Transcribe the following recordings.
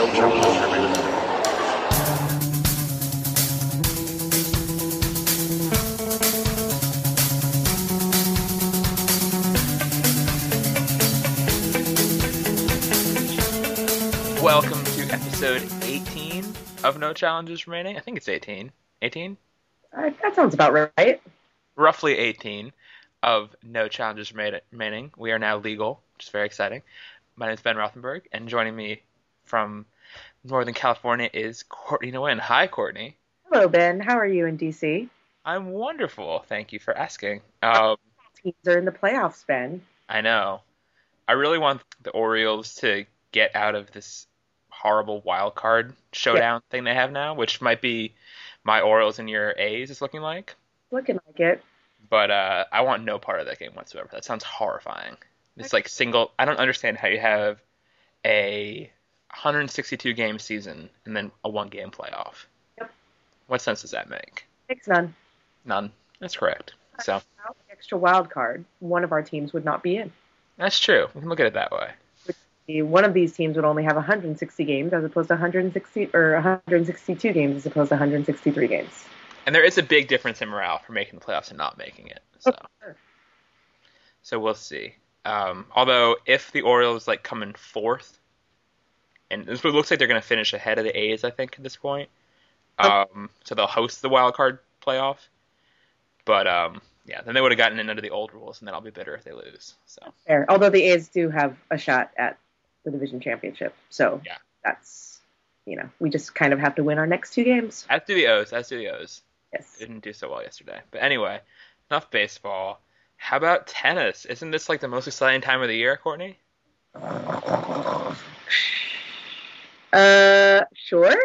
No challenges remaining. Welcome to episode 18 of No Challenges Remaining. I think it's 18. 18? Uh, that sounds about right. Roughly 18 of No Challenges Remaining. We are now legal, which is very exciting. My name is Ben Rothenberg, and joining me from Northern California is Courtney Nguyen. Hi, Courtney. Hello, Ben. How are you in DC? I'm wonderful. Thank you for asking. Um, Teams are in the playoffs, Ben. I know. I really want the Orioles to get out of this horrible wild card showdown thing they have now, which might be my Orioles and your A's is looking like. Looking like it. But uh, I want no part of that game whatsoever. That sounds horrifying. It's like single. I don't understand how you have a 162 game season and then a one game playoff. Yep. What sense does that make? Makes none. None. That's correct. So Without the extra wild card, one of our teams would not be in. that's true. We can look at it that way. One of these teams would only have 160 games as opposed to 160 or 162 games as opposed to 163 games. And there is a big difference in morale for making the playoffs and not making it. So. Oh, sure. So we'll see. Um, although if the Orioles like come in fourth, and this looks like they're going to finish ahead of the A's, I think at this point. Um, so they'll host the wild card playoff. But um, yeah, then they would have gotten in under the old rules, and then I'll be bitter if they lose. So Fair. Although the A's do have a shot at the division championship, so Yeah. that's you know we just kind of have to win our next two games. as do the O's. As do the O's. Yes. Didn't do so well yesterday. But anyway, enough baseball. How about tennis? Isn't this like the most exciting time of the year, Courtney? Uh, sure.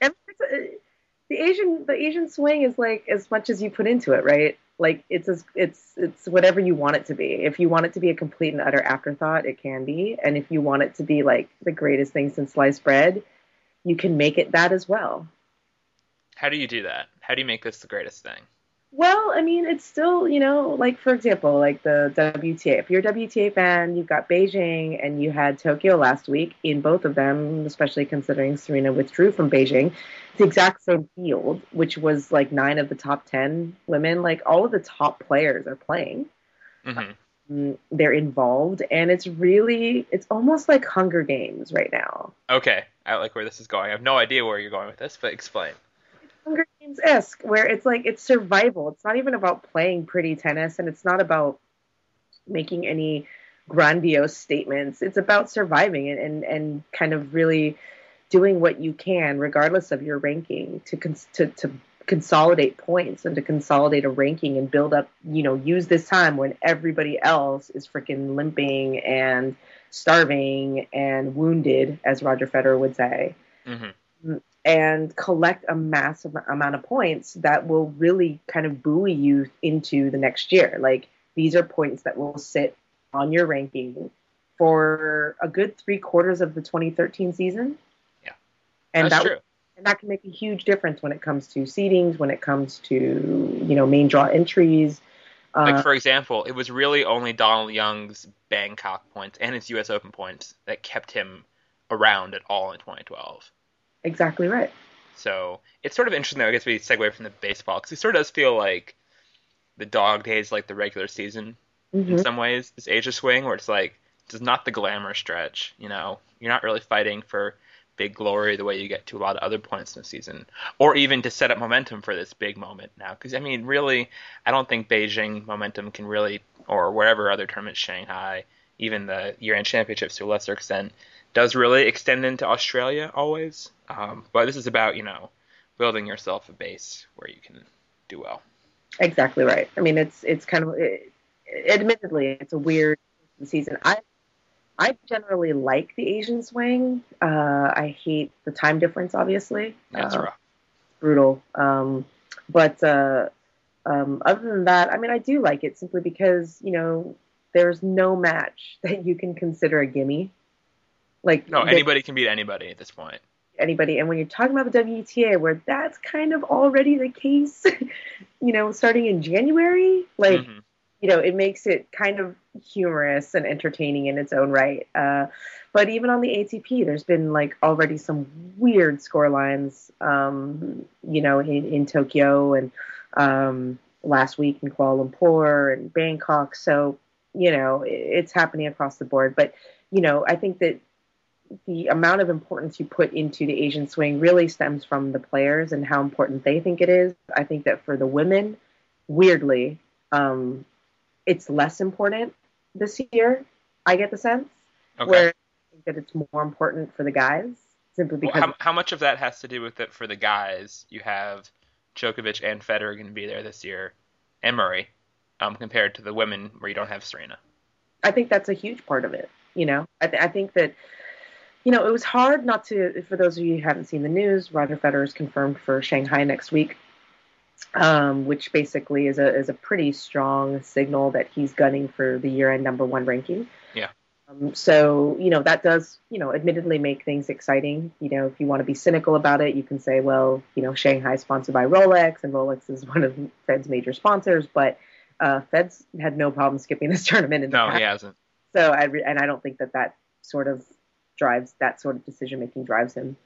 And a- the Asian the Asian swing is like as much as you put into it, right? Like it's as it's it's whatever you want it to be. If you want it to be a complete and utter afterthought, it can be. And if you want it to be like the greatest thing since sliced bread, you can make it that as well. How do you do that? How do you make this the greatest thing? Well, I mean, it's still, you know, like for example, like the WTA. If you're a WTA fan, you've got Beijing and you had Tokyo last week. In both of them, especially considering Serena withdrew from Beijing, the exact same field, which was like nine of the top ten women. Like all of the top players are playing. hmm Mm, They're involved, and it's really, it's almost like Hunger Games right now. Okay, I like where this is going. I have no idea where you're going with this, but explain. Hunger Games esque, where it's like it's survival. It's not even about playing pretty tennis, and it's not about making any grandiose statements. It's about surviving and and, and kind of really doing what you can, regardless of your ranking, to cons- to to consolidate points and to consolidate a ranking and build up. You know, use this time when everybody else is freaking limping and starving and wounded, as Roger Federer would say hmm and collect a massive amount of points that will really kind of buoy you into the next year. Like these are points that will sit on your ranking for a good three quarters of the 2013 season. Yeah. and That's that true. and that can make a huge difference when it comes to seedings, when it comes to you know main draw entries. Like Uh, for example, it was really only Donald Young's Bangkok points and his U.S. Open points that kept him around at all in 2012. Exactly right. So it's sort of interesting, though. I guess we segue from the baseball because it sort of does feel like the dog days, like the regular season in Mhm. some ways. This Asia swing, where it's like it's not the glamour stretch. You know, you're not really fighting for big glory the way you get to a lot of other points in the season, or even to set up momentum for this big moment now. Because I mean, really, I don't think Beijing momentum can really, or wherever other tournaments, Shanghai, even the year-end championships to a lesser extent, does really extend into Australia always. Um, but this is about you know building yourself a base where you can do well. Exactly right. I mean, it's it's kind of it, admittedly it's a weird season. I I generally like the Asian swing. Uh, I hate the time difference, obviously. That's uh, rough. brutal. Um, but uh, um, other than that, I mean, I do like it simply because you know there's no match that you can consider a gimme. Like No, anybody can beat anybody at this point. anybody. And when you're talking about the WTA, where that's kind of already the case, you know, starting in January, like Mhm. you know, it makes it kind of humorous and entertaining in its own right. Uh, but even on the ATP, there's been like already some weird score lines, um, you know, in, in Tokyo and um, last week in Kuala Lumpur and Bangkok. So, you know, it's happening across the board. But, you know, I think that the amount of importance you put into the Asian swing really stems from the players and how important they think it is. I think that for the women, weirdly, um, it's less important this year. I get the sense Okay. where I think that it's more important for the guys simply Well, how, how much of that has to do with it for the guys? You have Djokovic and Federer going to be there this year, and Murray, um, compared to the women where you don't have Serena. I think that's a huge part of it. You know, I, th- I think that, you know, it was hard not to. For those of you who haven't seen the news, Roger Federer is confirmed for Shanghai next week, um, which basically is a is a pretty strong signal that he's gunning for the year end number one ranking. Yeah. Um, so you know that does you know admittedly make things exciting. You know, if you want to be cynical about it, you can say, well, you know, Shanghai is sponsored by Rolex, and Rolex is one of Fed's major sponsors, but. Uh, Fed's had no problem skipping this tournament in the No, past. he hasn't. So I re- and I don't think that that sort of drives that sort of decision making drives him.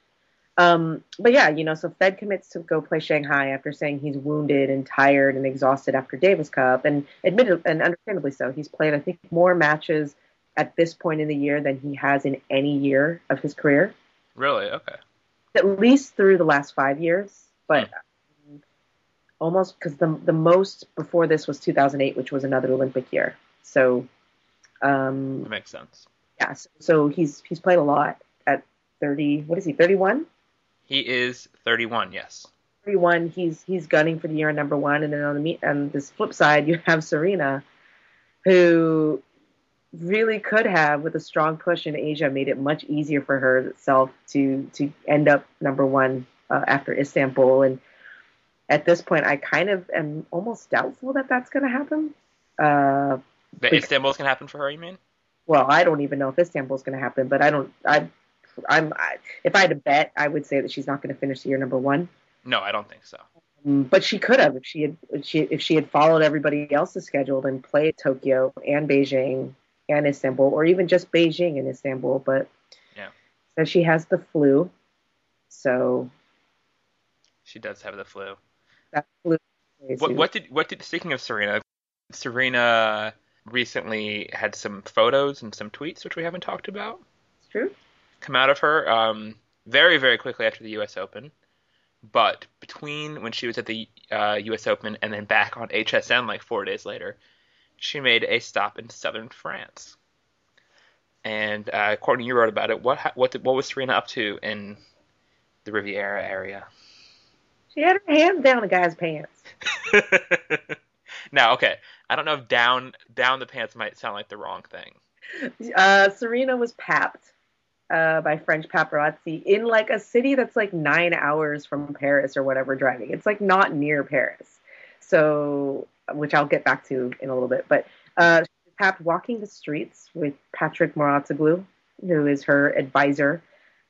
Um, but yeah, you know, so Fed commits to go play Shanghai after saying he's wounded and tired and exhausted after Davis Cup, and admitted and understandably so. He's played I think more matches at this point in the year than he has in any year of his career, Really? Okay. at least through the last five years. But um, almost because the the most before this was 2008, which was another Olympic year. So. Um, That makes sense. Yeah, so, so he's he's played a lot at 30. What is he? 31. He is 31. Yes. 31. He's he's gunning for the year number one, and then on the meet on this flip side, you have Serena, who really could have, with a strong push in Asia, made it much easier for herself to to end up number one uh, after Istanbul. And at this point, I kind of am almost doubtful that that's going to happen. Uh, Bec- Istanbul's gonna happen for her. You mean? Well, I don't even know if Istanbul's going to happen, but I don't. I, I'm. I, if I had to bet, I would say that she's not going to finish the year number one. No, I don't think so. Mm, But she could have if she had if she if she had followed everybody else's schedule and played Tokyo and Beijing and Istanbul, or even just Beijing and Istanbul. But Yeah. says she has the flu, so She does have the flu. that flu. What, what did what did speaking of Serena, Serena recently had some photos and some tweets which we haven't talked about It's true. come out of her um, very very quickly after the U.S. Open, but between when she was at the uh, U.S. Open and then back on HSN like four days later, she made a stop in southern France. And uh, Courtney, you wrote about it. What what did, what was Serena up to in the Riviera area? She had her hands down a guy's pants. now, okay, I don't know if down down the pants might sound like the wrong thing. Uh, Serena was papped uh, by French paparazzi in like a city that's like nine hours from Paris or whatever driving. It's like not near Paris. So, which I'll get back to in a little bit. But uh, she was papped walking the streets with Patrick Mouratoglou, who is her advisor.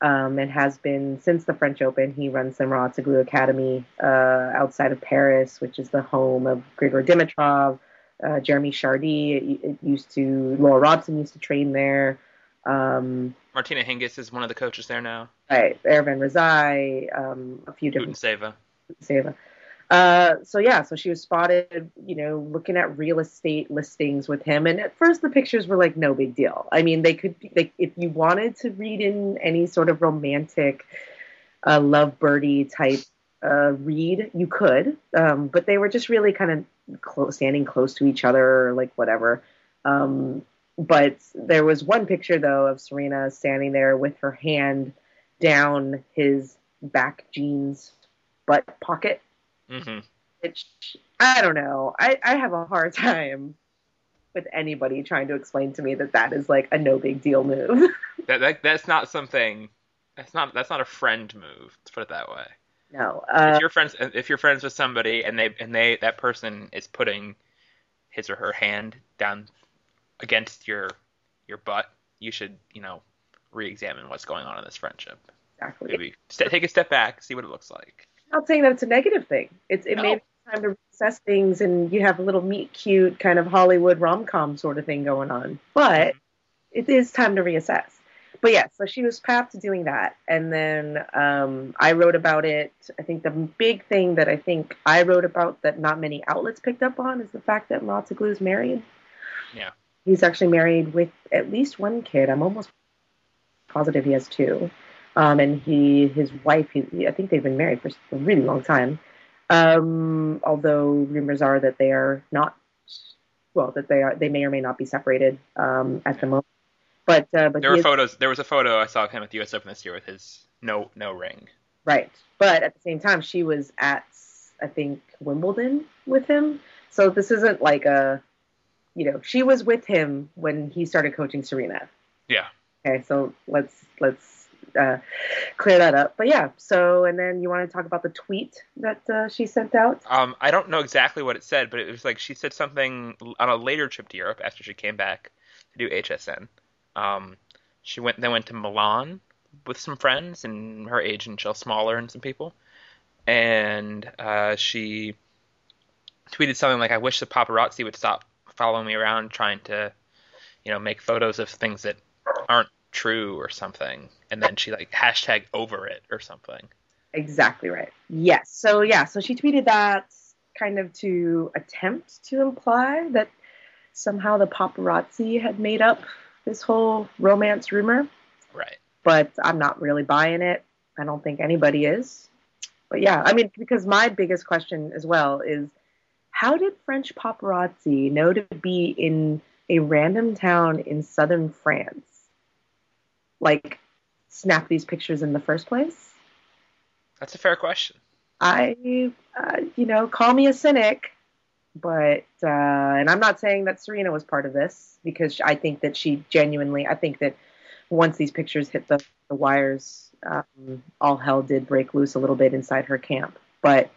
Um, and has been since the French Open. He runs the Mouratoglou Academy uh, outside of Paris, which is the home of Grigor Dimitrov, uh, Jeremy Chardy. It, it used to Laura Robson used to train there. Um, Martina Hingis is one of the coaches there now. right, Ervan Razai, um, a few different Seva. Seva. Uh, so yeah, so she was spotted, you know, looking at real estate listings with him, and at first the pictures were like no big deal. I mean, they could, if you wanted to read in any sort of romantic, uh, love birdie type uh, read, you could, um, but they were just really kind of close, standing close to each other, or like whatever. Um, but there was one picture though of Serena standing there with her hand down his back jeans butt pocket hmm which I don't know. I, I have a hard time with anybody trying to explain to me that that is like a no big deal move. That, that that's not something. That's not that's not a friend move. Let's put it that way. no. Uh, if you're friends if you're friends with somebody and they and they that person is putting his or her hand down against your your butt, you should you know re-examine what's going on in this friendship. exactly. Maybe take a step back, see what it looks like. Not saying that it's a negative thing. It's it No. be time to assess things, and you have a little meet cute kind of Hollywood rom com sort of thing going on. But it is time to reassess. But yeah, so she was papped doing that, and then um, I wrote about it. I think the big thing that I think I wrote about that not many outlets picked up on is the fact that is married. Yeah. He's actually married with at least one kid. I'm almost positive he has two. Um, and he, his wife, he, I think they've been married for a really long time. Um, although rumors are that they are not, well, that they are, they may or may not be separated um, at the moment. But uh, but there were is, photos. There was a photo I saw of him at the U.S. Open this year with his no no ring. Right, but at the same time, she was at I think Wimbledon with him. So this isn't like a, you know, she was with him when he started coaching Serena. Yeah. Okay, so let's let's uh, clear that up. But yeah, so and then you want to talk about the tweet that uh, she sent out? Um, I don't know exactly what it said, but it was like she said something on a later trip to Europe after she came back to do HSN. Um, she went then went to Milan with some friends and her age and Jill Smoller and some people, and uh, she tweeted something like, "I wish the paparazzi would stop following me around trying to, you know, make photos of things that aren't true or something." And then she like hashtag over it or something. Exactly right. Yes. So yeah. So she tweeted that kind of to attempt to imply that somehow the paparazzi had made up this whole romance rumor. Right. But I'm not really buying it. I don't think anybody is. But yeah, I mean, because my biggest question as well is how did French paparazzi know to be in a random town in southern France? Like, snap these pictures in the first place? That's a fair question. I, uh, you know, call me a cynic, but uh, and I'm not saying that Serena was part of this because I think that she genuinely I think that once these pictures hit the, the wires, um, all hell did break loose a little bit inside her camp. But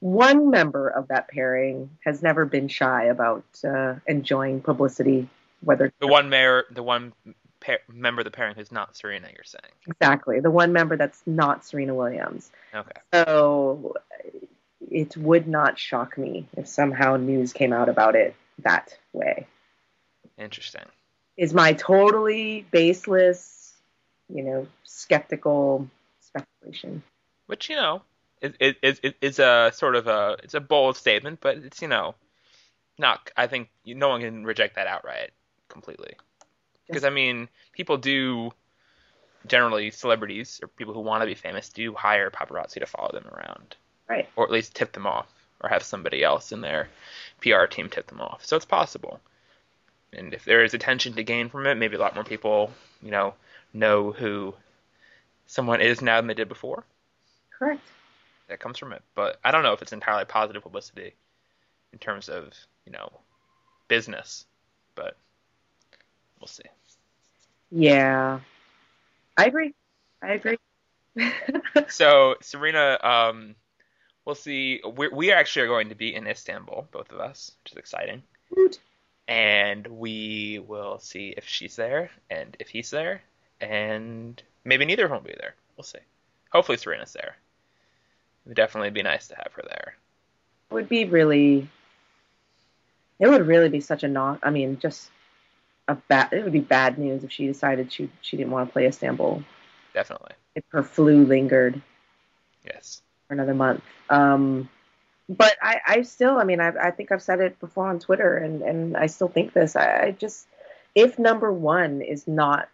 one member of that pairing has never been shy about uh, enjoying publicity, whether the one mayor, the one pair, member of the pairing who's not Serena. You're saying exactly the one member that's not Serena Williams. Okay. So it would not shock me if somehow news came out about it that way. Interesting. Is my totally baseless, you know, skeptical speculation. Which you know is is is, is a sort of a it's a bold statement, but it's you know not. I think no one can reject that outright completely. Because I mean, people do generally celebrities or people who want to be famous do hire paparazzi to follow them around. Right. Or at least tip them off, or have somebody else in their PR team tip them off. So it's possible. And if there is attention to gain from it, maybe a lot more people, you know, know who someone is now than they did before. Correct. That comes from it. But I don't know if it's entirely positive publicity in terms of, you know, business. But we'll see. Yeah. I agree. I agree. so Serena um, we'll see. We're, we actually are going to be in Istanbul, both of us, which is exciting. Woot. And we will see if she's there and if he's there, and maybe neither of them will be there. We'll see. Hopefully, Serena's there. It would definitely be nice to have her there. It would be really. It would really be such a not. I mean, just a bad. It would be bad news if she decided she she didn't want to play Istanbul. Definitely. If her flu lingered. Yes for another month. Um, but I, I still, I mean, I, I think I've said it before on Twitter, and, and I still think this. I, I just, if number one is not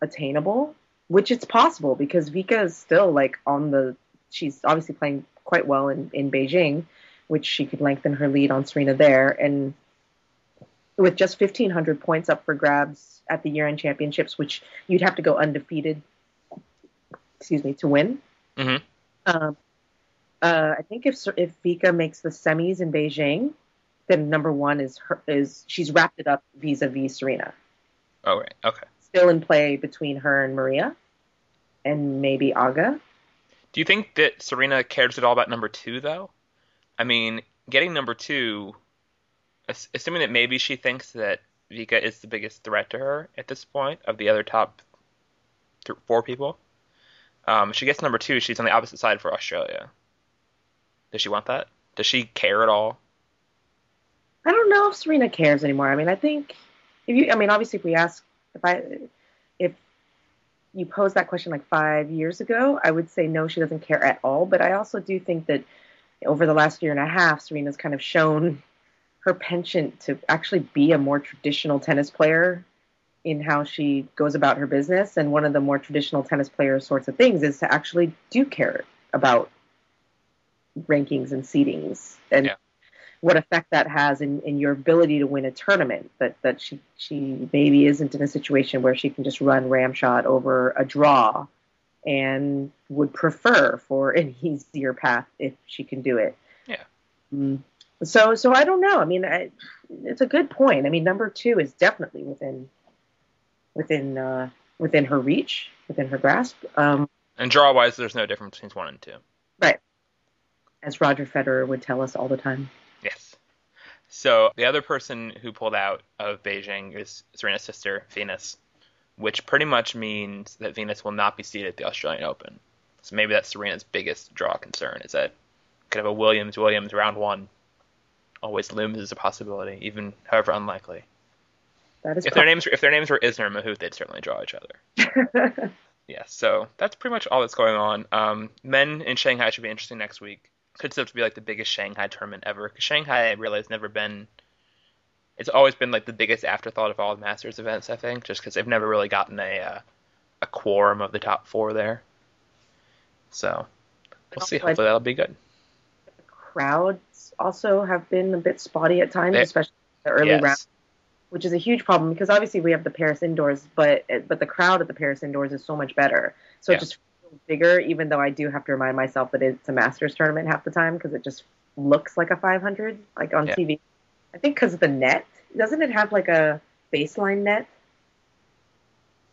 attainable, which it's possible because Vika is still like on the, she's obviously playing quite well in, in Beijing, which she could lengthen her lead on Serena there. And with just 1,500 points up for grabs at the year end championships, which you'd have to go undefeated, excuse me, to win. Mm-hmm. Um, uh, I think if if Vika makes the semis in Beijing, then number one is her is she's wrapped it up vis-a-vis Serena. Oh right, okay. Still in play between her and Maria, and maybe Aga. Do you think that Serena cares at all about number two though? I mean, getting number two, assuming that maybe she thinks that Vika is the biggest threat to her at this point of the other top th- four people. Um, she gets number two, she's on the opposite side for Australia. Does she want that? Does she care at all? I don't know if Serena cares anymore. I mean, I think if you, I mean, obviously, if we ask, if I, if you posed that question like five years ago, I would say no, she doesn't care at all. But I also do think that over the last year and a half, Serena's kind of shown her penchant to actually be a more traditional tennis player in how she goes about her business. And one of the more traditional tennis player sorts of things is to actually do care about rankings and seedings and Yeah. what effect that has in, in your ability to win a tournament. That that she she maybe isn't in a situation where she can just run ramshot over a draw and would prefer for an easier path if she can do it. Yeah. Mm. So so I don't know. I mean, I, it's a good point. I mean, number two is definitely within within uh, within her reach, within her grasp. Um, And draw wise, there's no difference between one and two. right. As Roger Federer would tell us all the time. Yes. So the other person who pulled out of Beijing is Serena's sister, Venus, which pretty much means that Venus will not be seated at the Australian Open. So maybe that's Serena's biggest draw concern is that kind of a Williams Williams round one always looms as a possibility, even however unlikely. That is If their names if their names were Isner and Mahut, they'd certainly draw each other. Yeah, so that's pretty much all that's going on. Um, men in Shanghai should be interesting next week. Could still to be like the biggest Shanghai tournament ever. Because Shanghai, I realize, never been. It's always been like the biggest afterthought of all the Masters events. I think, just because they've never really gotten a uh, a quorum of the top four there. So we'll see. Hopefully that'll be good. crowds also have been a bit spotty at times, They- especially the early Yes. round, which is a huge problem because obviously we have the Paris indoors, but eh, but the crowd at the Paris indoors is so much better. So Yeah. it just feels bigger, even though I do have to remind myself that it's a Masters tournament half the time because it just looks like a 500 like on Yeah. TV. I think because of the net, doesn't it have like a baseline net?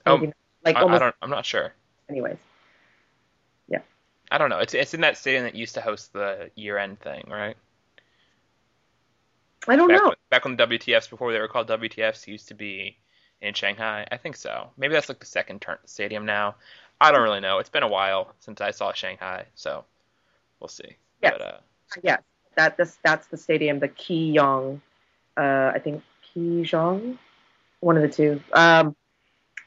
Oh, like I, I almost. don't. I'm not sure. anyways, Yeah. I don't know. It's it's in that stadium that used to host the year end thing, right? I don't back know. When, back when the WTFs before they were called WTFs used to be in Shanghai. I think so. Maybe that's like the second turn stadium now. I don't really know. It's been a while since I saw Shanghai, so we'll see. Yes. But uh, Yes, that this that's the stadium, the Qi Zhong, uh, I think Qi Zhong, one of the two, um,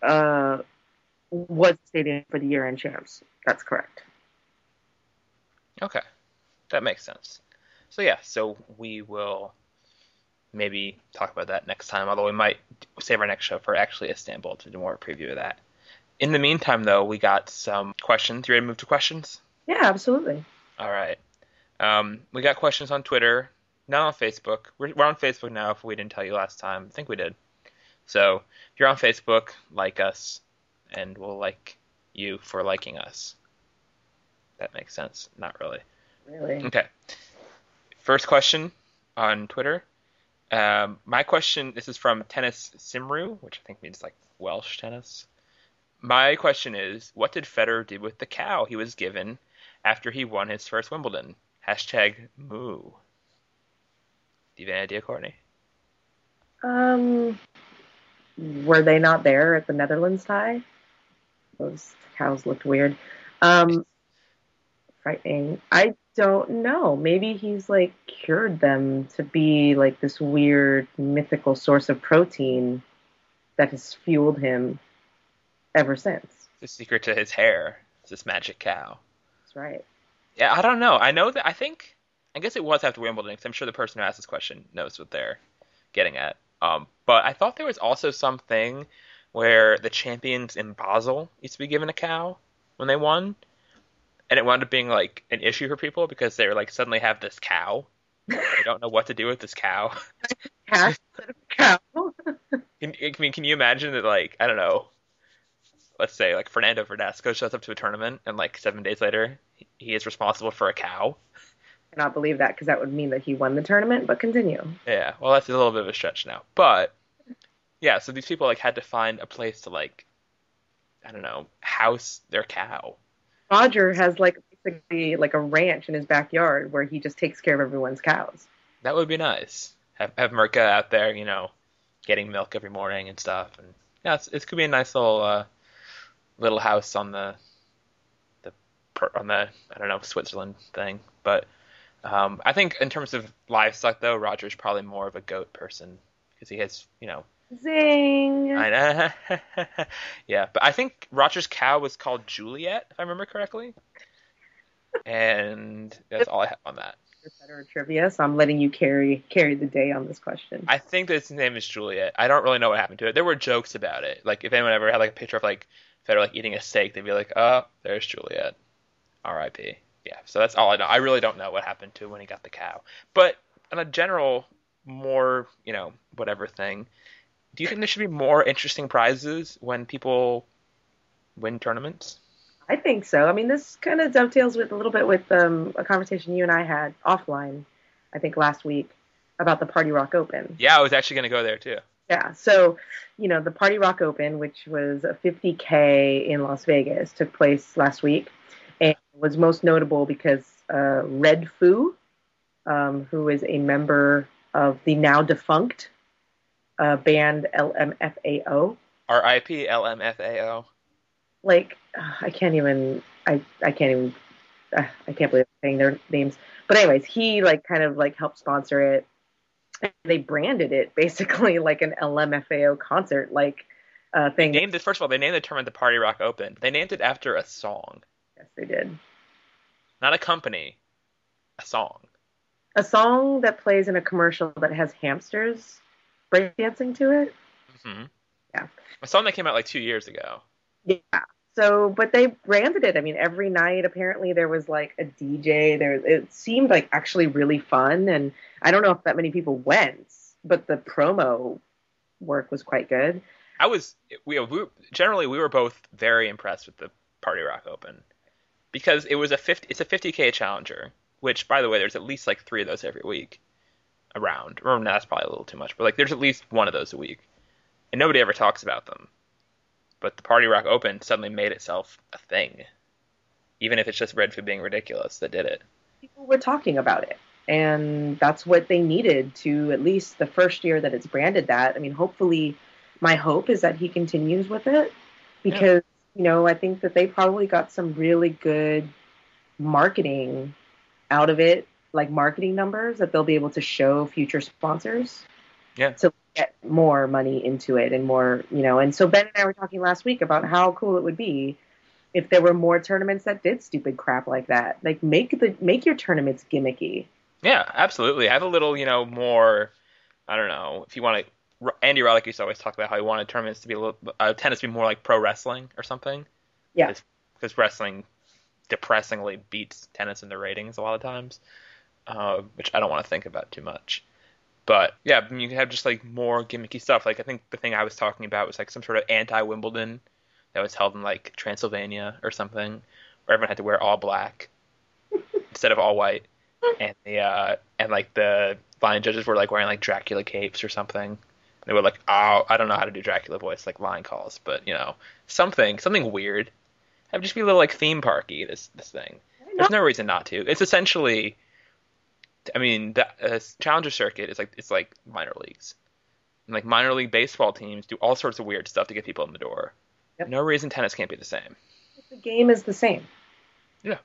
uh, was the stadium for the year-end champs. That's correct. okay, that makes sense. So yeah, so we will maybe talk about that next time. Although we might save our next show for actually Istanbul to do more preview of that. In the meantime, though, we got some questions. You ready to move to questions? Yeah, absolutely. All right. Um, we got questions on Twitter, not on Facebook. We're, we're on Facebook now. If we didn't tell you last time, I think we did. So if you're on Facebook, like us, and we'll like you for liking us. That makes sense. Not really. Really. Okay. First question on Twitter. Um, my question. This is from Tennis Cymru, which I think means like Welsh tennis. My question is, what did Federer do with the cow he was given after he won his first Wimbledon? Hashtag moo. Do you have any idea, Courtney? Um, were they not there at the Netherlands tie? Those cows looked weird. Um, frightening. I don't know. Maybe he's like cured them to be like this weird mythical source of protein that has fueled him ever since. The secret to his hair is this magic cow. That's right. Yeah, I don't know. I know that I think I guess it was after Wimbledon because I'm sure the person who asked this question knows what they're getting at. Um, but I thought there was also something where the champions in Basel used to be given a cow when they won, and it wound up being like an issue for people because they were like suddenly have this cow. I don't know what to do with this cow. Cow. Can, I mean, can you imagine that? Like, I don't know. Let's say like Fernando Verdasco shows up to a tournament, and like seven days later, he- he is responsible for a cow. I cannot believe that because that would mean that he won the tournament. But continue. Yeah, well, that's a little bit of a stretch now, but yeah. So these people like had to find a place to like, I don't know, house their cow. Roger has like basically like a ranch in his backyard where he just takes care of everyone's cows. That would be nice. Have have Mirka out there, you know, getting milk every morning and stuff, and yeah, it's, it could be a nice little uh, little house on the the on the I don't know Switzerland thing, but Um, I think in terms of livestock, though, Roger's probably more of a goat person because he has, you know, Zing. I know. yeah, but I think Roger's cow was called Juliet, if I remember correctly. And that's all I have on that. Better trivia, so I'm letting you carry carry the day on this question. I think that his name is Juliet. I don't really know what happened to it. There were jokes about it. Like if anyone ever had like a picture of like Federer like eating a steak, they'd be like, "Oh, there's Juliet, R.I.P." Yeah. So that's all I know. I really don't know what happened to when he got the cow. But on a general, more you know, whatever thing, do you think there should be more interesting prizes when people win tournaments? I think so. I mean, this kind of dovetails with a little bit with um, a conversation you and I had offline, I think last week, about the Party Rock Open. Yeah, I was actually going to go there too. Yeah. So, you know, the Party Rock Open, which was a 50K in Las Vegas, took place last week and was most notable because uh, Redfoo, um, who is a member of the now defunct uh, band LMFAO, R.I.P. LMFAO. like uh, I can't even I I can't even uh, I can't believe I'm saying their names. But anyways, he like kind of like helped sponsor it. And they branded it basically like an LMFAO concert like uh, thing. Named it first of all, they named the tournament the Party Rock Open. They named it after a song, Yes, they did. not a company, a song. A song that plays in a commercial that has hamsters breakdancing to it. hmm Yeah. A song that came out like two years ago. Yeah. So, but they branded it. I mean, every night apparently there was like a DJ. There, it seemed like actually really fun, and I don't know if that many people went, but the promo work was quite good. I was we, we generally we were both very impressed with the Party Rock Open because it was a 50 it's a 50k challenger, which by the way there's at least like 3 of those every week around. Or no, that's probably a little too much, but like there's at least one of those a week. And nobody ever talks about them. But the Party Rock Open suddenly made itself a thing. Even if it's just Redfoo being ridiculous that did it. People were talking about it, and that's what they needed to at least the first year that it's branded that. I mean, hopefully, my hope is that he continues with it because you know I think that they probably got some really good marketing out of it, like marketing numbers that they'll be able to show future sponsors. Yeah. To get more money into it and more, you know. And so Ben and I were talking last week about how cool it would be if there were more tournaments that did stupid crap like that. Like make the make your tournaments gimmicky. Yeah, absolutely. Have a little, you know, more. I don't know if you want to. Andy Roddick used to always talk about how he wanted tournaments to be a little, uh, tennis to be more like pro wrestling or something. Yeah. Because wrestling depressingly beats tennis in the ratings a lot of times, uh, which I don't want to think about too much. But yeah, you can have just like more gimmicky stuff. Like I think the thing I was talking about was like some sort of anti Wimbledon that was held in like Transylvania or something, where everyone had to wear all black instead of all white, and the uh, and like the line judges were like wearing like Dracula capes or something. They were like, oh, I don't know how to do Dracula voice like line calls, but you know, something something weird. Have just be a little like theme parky. This this thing. There's no reason not to. It's essentially, I mean, the uh, Challenger circuit is like it's like minor leagues. And like minor league baseball teams do all sorts of weird stuff to get people in the door. Yep. No reason tennis can't be the same. The game is the same. Yeah.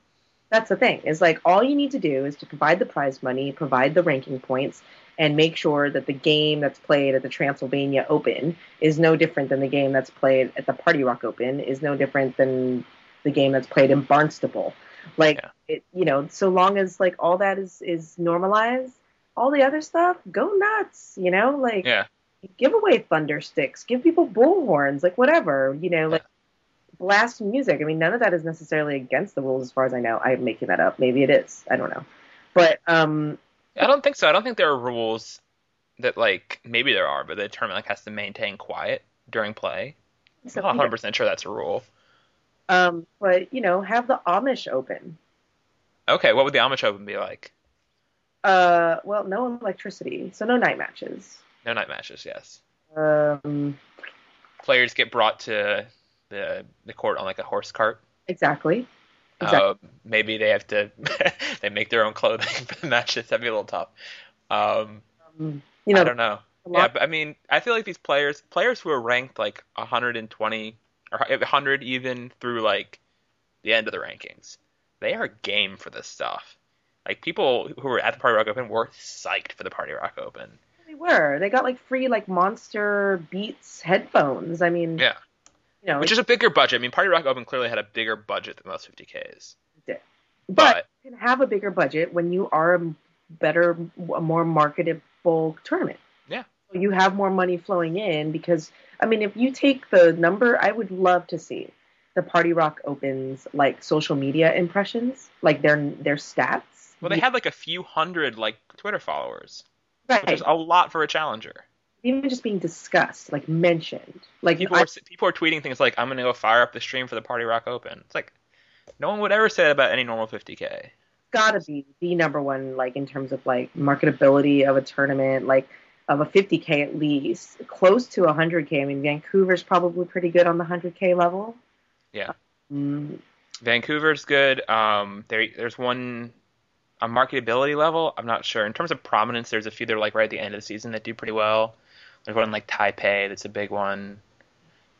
That's the thing. Is like all you need to do is to provide the prize money, provide the ranking points, and make sure that the game that's played at the Transylvania Open is no different than the game that's played at the Party Rock Open, is no different than the game that's played in Barnstable. Like Yeah. It, you know, so long as like all that is is normalized, all the other stuff go nuts. You know, like Yeah. give away thunder sticks, give people bullhorns, like whatever, you know, like blast music. I mean, none of that is necessarily against the rules as far as I know. I'm making that up. Maybe it is. I don't know. But um I don't think so. I don't think there are rules that like maybe there are, but the tournament like has to maintain quiet during play. so, I'm not 100 percent sure that's a rule. um but you know, have the Amish open. Okay, what would the Amish Open be like? Uh well, no electricity. So no night matches. No night matches, yes. Um Players get brought to the the court on like a horse cart. exactly. Exactly. Uh, maybe they have to they make their own clothing for the matches. That'd be a little tough. Um, Um, you know, I don't know. Yeah, but I mean, I feel like these players, players who are ranked like 120 or 100 even through like the end of the rankings, they are game for this stuff. Like people who were at the Party Rock Open were psyched for the Party Rock Open. They were. They got like free like Monster Beats headphones. I mean, Yeah. you know, Which is a bigger budget. I mean, Party Rock Open clearly had a bigger budget than most 50Ks. but, but- you can have a bigger budget when you are a better, a more marketable tournament. Yeah. So you have more money flowing in because I mean, if you take the number, I would love to see the Party Rock Opens like social media impressions, like their their stats. Well, they had like a few hundred like Twitter followers, right. which is a lot for a challenger. even just being discussed, like mentioned, like People I- are people are tweeting things like, "I'm gonna go fire up the stream for the Party Rock Open." It's like no one would ever say that about any normal 50K. gotta be the number one, like in terms of like marketability of a tournament, like of a 50k at least, close to 100k. I mean, Vancouver's probably pretty good on the 100k level. Yeah. Mm, Vancouver's good. Um, there, there's one on marketability level. I'm not sure. In terms of prominence, there's a few that are like right at the end of the season that do pretty well. There's one in like Taipei that's a big one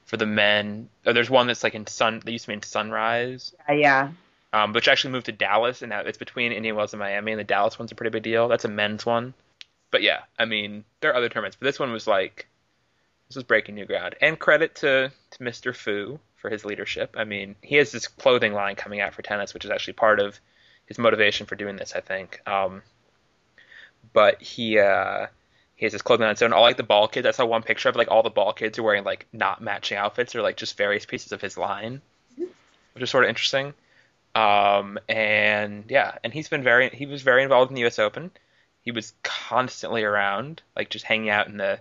for the men. Oh, there's one that's like in Sun. They used to be in Sunrise, yeah, yeah. um, which actually moved to Dallas, and now it's between Indian Wells and Miami. And the Dallas one's a pretty big deal. That's a men's one. But yeah, I mean, there are other tournaments, but this one was like this was breaking new ground. And credit to to Mr. Foo for his leadership. I mean, he has this clothing line coming out for tennis, which is actually part of his motivation for doing this, I think. Um, but he uh, he has his clothing line. So and all like the ball kids, I saw one picture of like all the ball kids are wearing like not matching outfits or like just various pieces of his line, which is sort of interesting. Um, and yeah, and he's been very he was very involved in the U.S. Open. He was constantly around, like just hanging out in the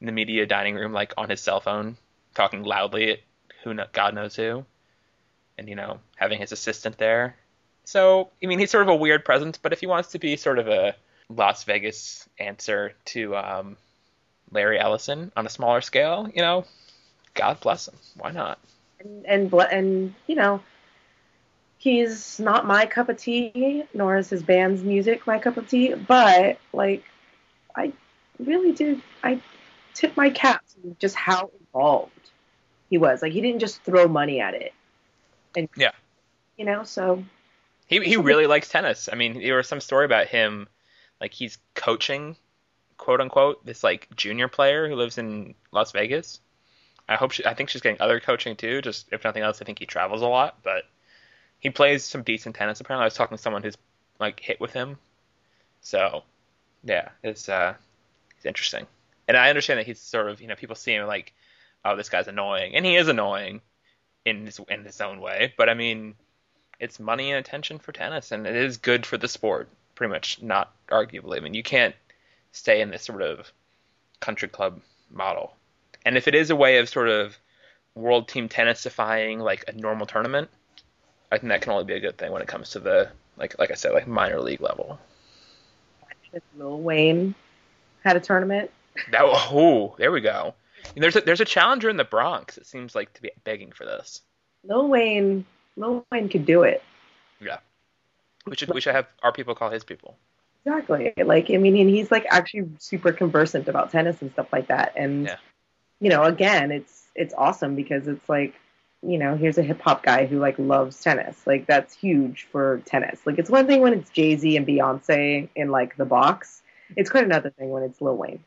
in the media dining room, like on his cell phone, talking loudly at who God knows who, and you know having his assistant there. So I mean, he's sort of a weird presence, but if he wants to be sort of a Las Vegas answer to um, Larry Ellison on a smaller scale, you know, God bless him. Why not? And and and you know, he's not my cup of tea, nor is his band's music my cup of tea. But like, I really do. I tip my cap to just how involved he was. Like, he didn't just throw money at it. And Yeah. you know, so He he really likes tennis. I mean, there was some story about him, like he's coaching, quote unquote, this like junior player who lives in Las Vegas. I hope she, I think she's getting other coaching too. Just if nothing else, I think he travels a lot, but he plays some decent tennis. Apparently, I was talking to someone who's like hit with him, so yeah, it's uh, it's interesting. And I understand that he's sort of you know people see him like, oh, this guy's annoying, and he is annoying in his in his own way. But I mean, it's money and attention for tennis, and it is good for the sport. Pretty much, not arguably. I mean, you can't stay in this sort of country club model. And if it is a way of sort of world team tennis defying like a normal tournament, I think that can only be a good thing when it comes to the like like I said, like minor league level. if Lil Wayne had a tournament. That oh, there we go. And there's a, there's a challenger in the Bronx. It seems like to be begging for this. Lil Wayne, Lil Wayne could do it. Yeah, we should we should have our people call his people. Exactly. Like, I mean, and he's like actually super conversant about tennis and stuff like that. And, Yeah. you know, again, it's it's awesome because it's like, you know, here's a hip hop guy who like loves tennis. Like, that's huge for tennis. Like, it's one thing when it's Jay Z and Beyonce in like the box. It's quite another thing when it's Lil Wayne.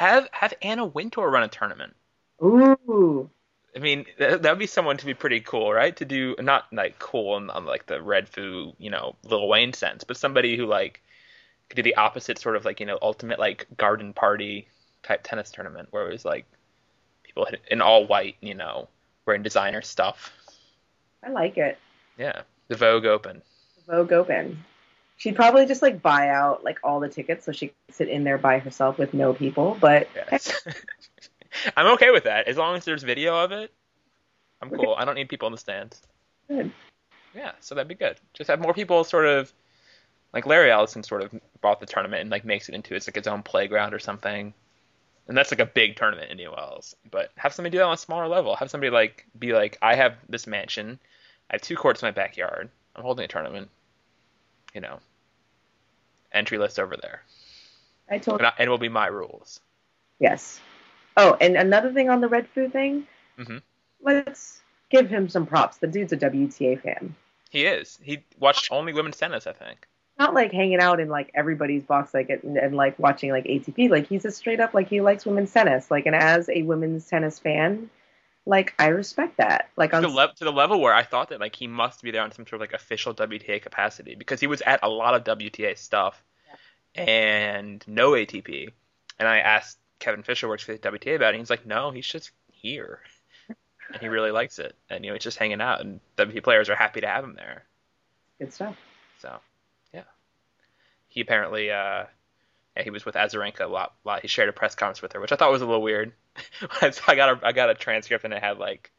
Have have Anna Wintour run a tournament. Ooh, I mean, that would be someone to be pretty cool, right? To do not like cool on, on like the Redfoo, you know, Lil Wayne sense, but somebody who like could do the opposite sort of like you know ultimate like garden party type tennis tournament where it was like people in all white, you know, wearing designer stuff. I like it. Yeah, the Vogue Open. The Vogue Open. She'd probably just like buy out like all the tickets so she could sit in there by herself with no people. But Yes. I'm okay with that as long as there's video of it. I'm cool. I don't need people in the stands. Good. Yeah, so that'd be good. Just have more people sort of like Larry Ellison sort of bought the tournament and like makes it into it's like its own playground or something. And that's like a big tournament in New Wells. But have somebody do that on a smaller level. Have somebody like be like, I have this mansion, I have two courts in my backyard. I'm holding a tournament. You know. Entry list over there. I told And, I, and it will be my rules. Yes. Oh, and another thing on the Redfoo thing. Mhm. Let's give him some props. The dude's a WTA fan. He is. He watched only women's tennis, I think. not like hanging out in like everybody's box like and, and like watching like ATP. Like he's a straight up like he likes women's tennis. Like and as a women's tennis fan, like I respect that. Like to on the, le- to the level where I thought that like he must be there on some sort of like official WTA capacity because he was at a lot of WTA stuff and no ATP. And I asked Kevin Fischer works for the WTA about it. And he's like, no, he's just here, and he really likes it. And you know, he's just hanging out, and WTA players are happy to have him there. good stuff. So, yeah. He apparently, uh, yeah, he was with Azarenka a lot, lot. He shared a press conference with her, which I thought was a little weird. So I got a, I got a transcript and it had like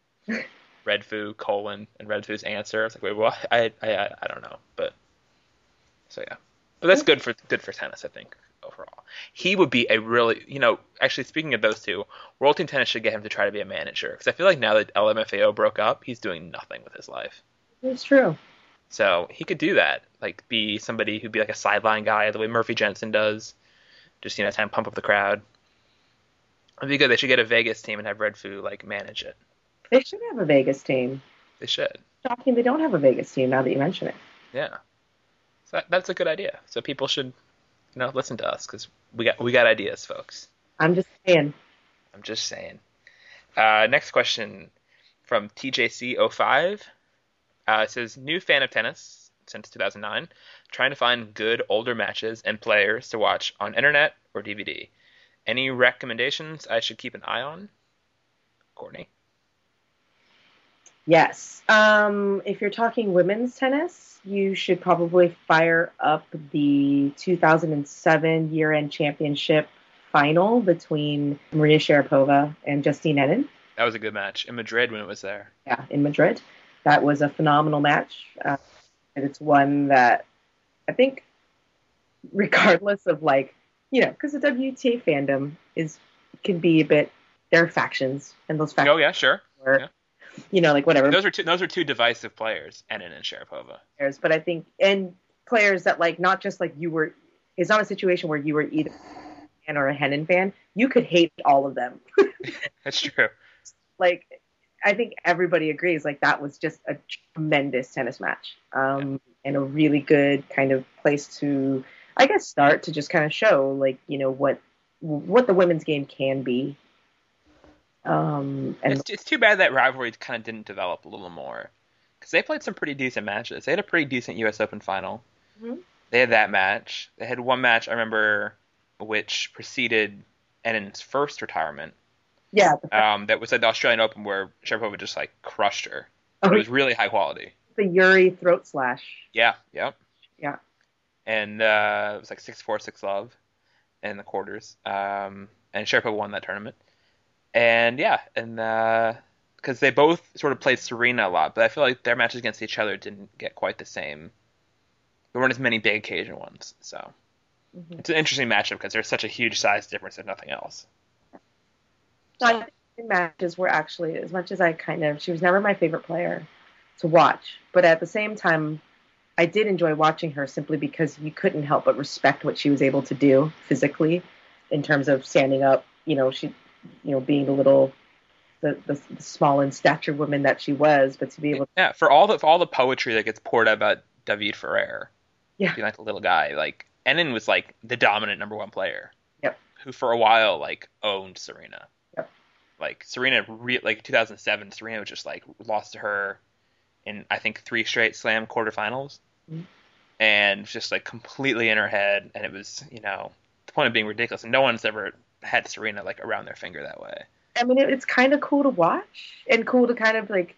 Redfoo colon and Redfoo's answer. I was like, wait, what? I, I, I, I don't know, but so yeah, but that's good for good for tennis, I think overall. He would be a really, you know, actually speaking of those two, World Team Tennis should get him to try to be a manager because I feel like now that LMFAO broke up, he's doing nothing with his life. It's true. So he could do that, like be somebody who'd be like a sideline guy, the way Murphy Jensen does, just you know, time pump up the crowd. It'd be good. They should get a Vegas team and have Redfoo like manage it. They should have a Vegas team. They should. Shocking they don't have a Vegas team now that you mention it. Yeah. So that, that's a good idea. So people should, you know, listen to us because we got we got ideas, folks. I'm just saying. I'm just saying. Uh, next question from TJC05. Uh, says, new fan of tennis since 2009, trying to find good older matches and players to watch on internet or DVD. Any recommendations I should keep an eye on? Courtney. Yes. Um, if you're talking women's tennis, you should probably fire up the 2007 year-end championship final between Maria Sharapova and Justine Henin. That was a good match in Madrid when it was there. Yeah, in Madrid. That was a phenomenal match. Uh, and it's one that I think, regardless of like, you know, because the WTA fandom is can be a bit. There are factions, and those factions Oh yeah, sure. are, yeah. you know, like whatever. Those are two. Those are two divisive players, Henin and Sharapova. players, but I think and players that like not just like you were. It's not a situation where you were either a fan or a Henin fan. You could hate all of them. That's true. like I think everybody agrees like that was just a tremendous tennis match. Um, and a really good kind of place to I guess start to just kind of show like, you know, what what the women's game can be. Um and It's, it's too bad that rivalry kind of didn't develop a little more because they played some pretty decent matches. They had a pretty decent U.S. Open final. Mhm. They had that match. They had one match I remember, which preceded Henin's first retirement. yeah, Um, that was at the Australian Open where Sharapova just like crushed her. Oh, It was really high quality. the Yuri throat slash. Yeah, yep. Yeah. And uh, it was like six four six love in the quarters. Um, and Sharapova won that tournament. And yeah, and because they both sort of played Serena a lot, but I feel like their matches against each other didn't get quite the same. There weren't as many big occasion ones, so Mhm. it's an interesting matchup because there's such a huge size difference if nothing else. So I think matches were actually, as much as I kind of, she was never my favorite player to watch, but at the same time, I did enjoy watching her simply because you couldn't help but respect what she was able to do physically, in terms of standing up. You know, she, you know, being the little, the, the, the small in stature woman that she was, but to be able, to, Yeah, for all the for all the poetry that gets poured out about David Ferrer, Yeah. being like a little guy, like Henin was like the dominant number one player. Yep. Who for a while like owned Serena. Yep. Like Serena, re- like 2007, Serena was just like lost to her in I think three straight Slam quarterfinals, And just like completely in her head, and it was you know the point of being ridiculous, and no one's ever had Serena like around their finger that way. I mean, it, it's kind of cool to watch and cool to kind of like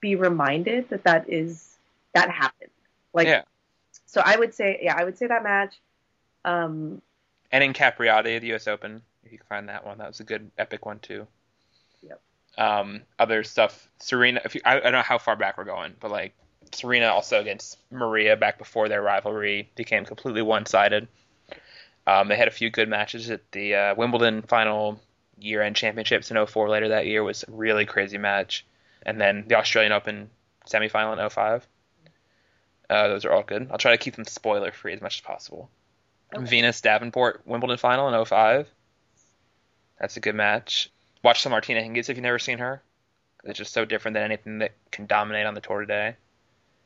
be reminded that that is that happened. Like, Yeah. so I would say, yeah, I would say that match. Um, and in Capriati, the U.S. Open, if you can find that one, that was a good epic one too. Yep. Um, other stuff, Serena. If you, I, I don't know how far back we're going, but like Serena also against Maria back before their rivalry became completely one-sided. Um, they had a few good matches at the uh, Wimbledon final year-end championships in 04 later that year was a really crazy match, and then the Australian Open semifinal in 05. Uh, those are all good. I'll try to keep them spoiler-free as much as possible. Okay. Venus Davenport Wimbledon final in 05. That's a good match. Watch some Martina Hingis if you've never seen her. It's just so different than anything that can dominate on the tour today.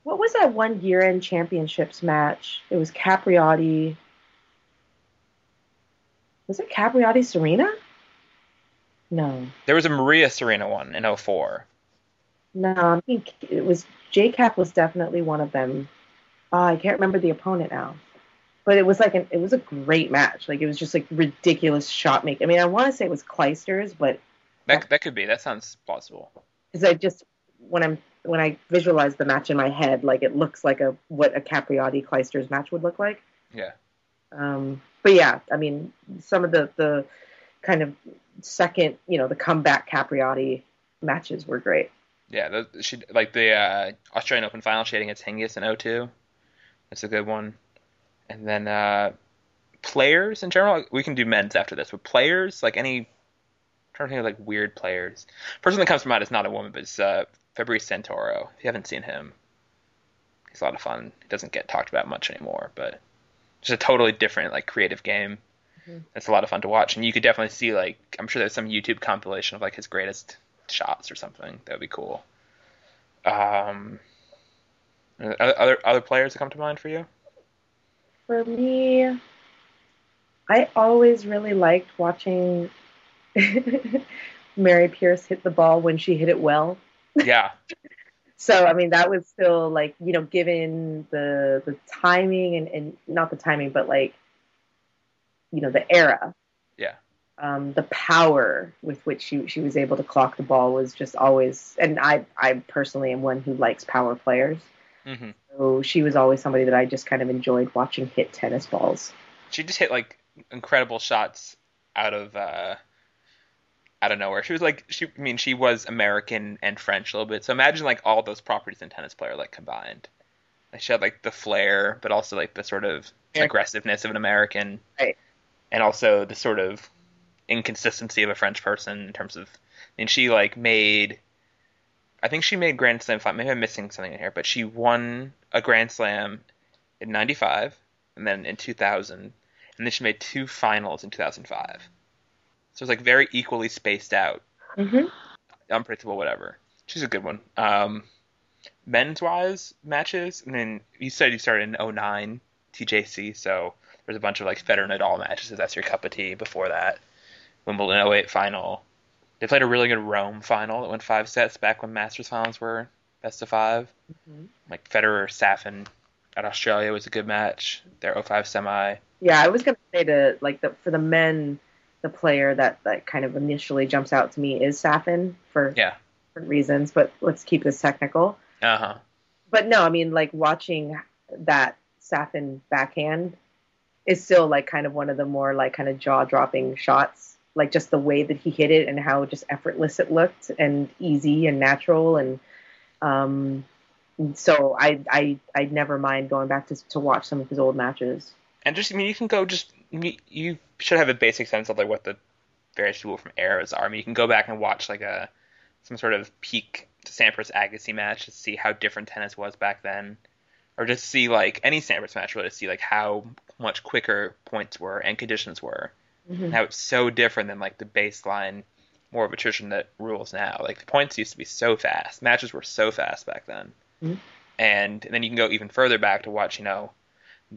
What was that one year-end championships match? It was Capriati. Was it Capriati Serena? No. There was a Maria Serena one in 04. No, I think it was JCap was definitely one of them. Uh, I can't remember the opponent now, but it was like an it was a great match. Like it was just like ridiculous shot making. I mean, I want to say it was Clijsters, but That that could be. That sounds plausible. because I just when I'm when I visualize the match in my head, like it looks like a what a Capriati Clijsters match would look like. Yeah. Um, but yeah, I mean, some of the the kind of second, you know, the comeback Capriati matches were great. Yeah, she like the uh, Australian Open final she had against Hingis in 02. That's a good one. And then uh, players in general, we can do men's after this. But players, like any, I'm trying to think of like weird players. Person that comes to mind is not a woman, but it's uh, Fabrice Santoro. If you haven't seen him, he's a lot of fun. He doesn't get talked about much anymore, but just a totally different like creative game. Mhm. It's a lot of fun to watch, and you could definitely see like I'm sure there's some YouTube compilation of like his greatest shots or something. That would be cool. Um, other other players that come to mind for you? For me, I always really liked watching Mary Pierce hit the ball when she hit it well. Yeah, So I mean that was still like you know given the the timing and, and not the timing but like you know the era. Yeah, um, the power with which she she was able to clock the ball was just always and I I personally am one who likes power players. Hmm so she was always somebody that I just kind of enjoyed watching hit tennis balls. She just hit like incredible shots out of uh, out of nowhere. She was like she. I mean, she was American and French a little bit. So imagine like all those properties in tennis player like combined. Like she had like the flair, but also like the sort of aggressiveness of an American, Right. and also the sort of inconsistency of a French person in terms of. I mean, she like made. I think she made Grand Slam. Maybe I'm missing something in here, but she won a Grand Slam in '95, and then in 2000, and then she made two finals in 2005. So it's like very equally spaced out, mm-hmm. unpredictable, whatever. She's a good one. Um, men's wise matches, I mean, you said you started in 09 TJC, so there's a bunch of like Federer Nadal matches if that's your cup of tea. Before that, Wimbledon 08 final. They played a really good Rome final that went five sets back when Masters finals were best of 5 Mhm. Like Federer Safin at Australia was a good match. Their 05 semi. yeah I was gonna say to like the for the men the player that that kind of initially jumps out to me is Safin for Yeah. different reasons but let's keep this technical Uh huh. but no, I mean, like watching that Safin backhand is still like kind of one of the more like kind of jaw dropping shots. Like just the way that he hit it and how just effortless it looked and easy and natural and um so I I I never mind going back to to watch some of his old matches. And just, I mean, you can go just, you you should have a basic sense of like what the various people from eras are. I mean, you can go back and watch like a some sort of peak Sampras Agassi match to see how different tennis was back then, or just see like any Sampras match really to see like how much quicker points were and conditions were, and how it's so different than like the baseline more of attrition that rules now. Like the points used to be so fast, matches were so fast back then, Mhm. and, and then you can go even further back to watch you know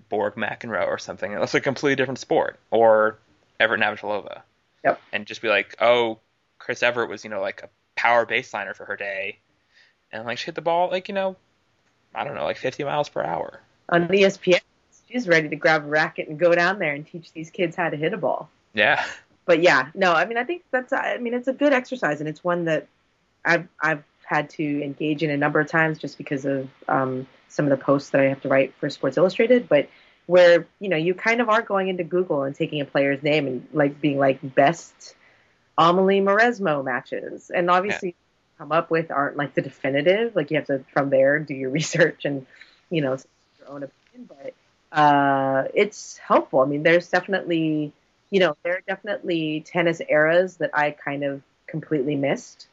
Borg McEnroe or something. That's a completely different sport. Or Evert Navratilova. Yep. And just be like, oh, Chris Evert was, you know, like a power baseliner for her day. And like she hit the ball like, you know, I don't know, like 50 miles per hour. On ESPN, she's ready to grab a racket and go down there and teach these kids how to hit a ball. Yeah. but yeah, no, I mean, I think that's, I mean, it's a good exercise and it's one that I've, I've had to engage in a number of times just because of um, some of the posts that I have to write for Sports Illustrated, but where, you know, you kind of are going into Google and taking a player's name and like being like best Amelie Mauresmo matches. And obviously come up with aren't like the definitive, like you have to from there do your research and, you know, your own opinion, but uh, it's helpful. I mean, there's definitely, you know, there are definitely tennis eras that I kind of completely missed.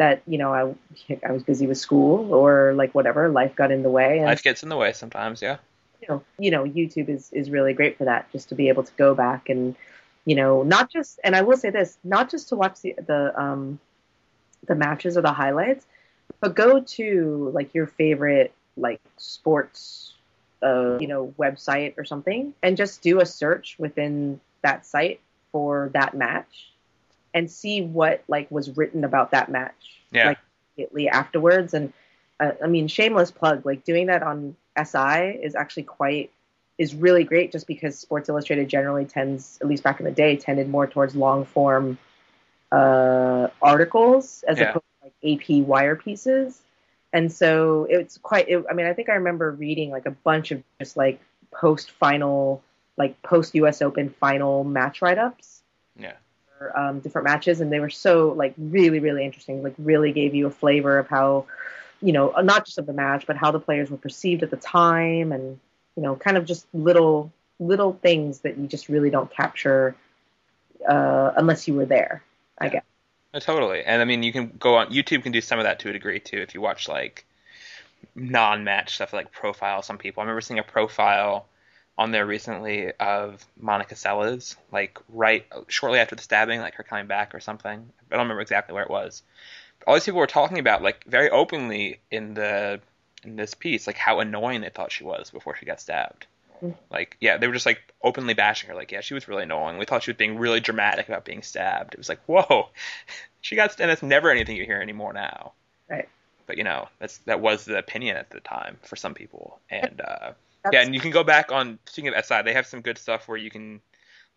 That you know, I I was busy with school or like whatever, life got in the way, and Life gets in the way sometimes, yeah. you know, you know, YouTube is is really great for that, just to be able to go back and, you know, not just. And I will say this, not just to watch the the um, the matches or the highlights, but go to like your favorite like sports, uh, you know, website or something, and just do a search within that site for that match, and see what like was written about that match. Yeah. Like immediately afterwards, and uh, I mean, shameless plug, like doing that on SI is actually quite is really great just because Sports Illustrated generally tends, at least back in the day, tended more towards long form uh, articles as Yeah. opposed to like AP wire pieces. And so it's quite, it, I mean, I think I remember reading like a bunch of just like post final, like post US Open final match write ups Yeah. For um, different matches. And they were so like really, really interesting, like really gave you a flavor of how, you know, not just of the match, but how the players were perceived at the time and, you know, kind of just little, little things that you just really don't capture uh, unless you were there, I Yeah. guess. No, totally. And I mean, you can go on YouTube can do some of that to a degree too. If you watch like non-match stuff like profile, some people. I remember seeing a profile on there recently of Monica Seles, like right shortly after the stabbing, like her coming back or something. I don't remember exactly where it was. All these people were talking about like very openly in the in this piece, like how annoying they thought she was before she got stabbed. Mm. Like, yeah, they were just like openly bashing her. Like, yeah, she was really annoying. We thought she was being really dramatic about being stabbed. It was like, whoa, she got, stabbed. that's never anything you hear anymore now. Right. But you know, that's that was the opinion at the time for some people, and uh, That's, yeah, and you can go back on speaking of SI, they have some good stuff where you can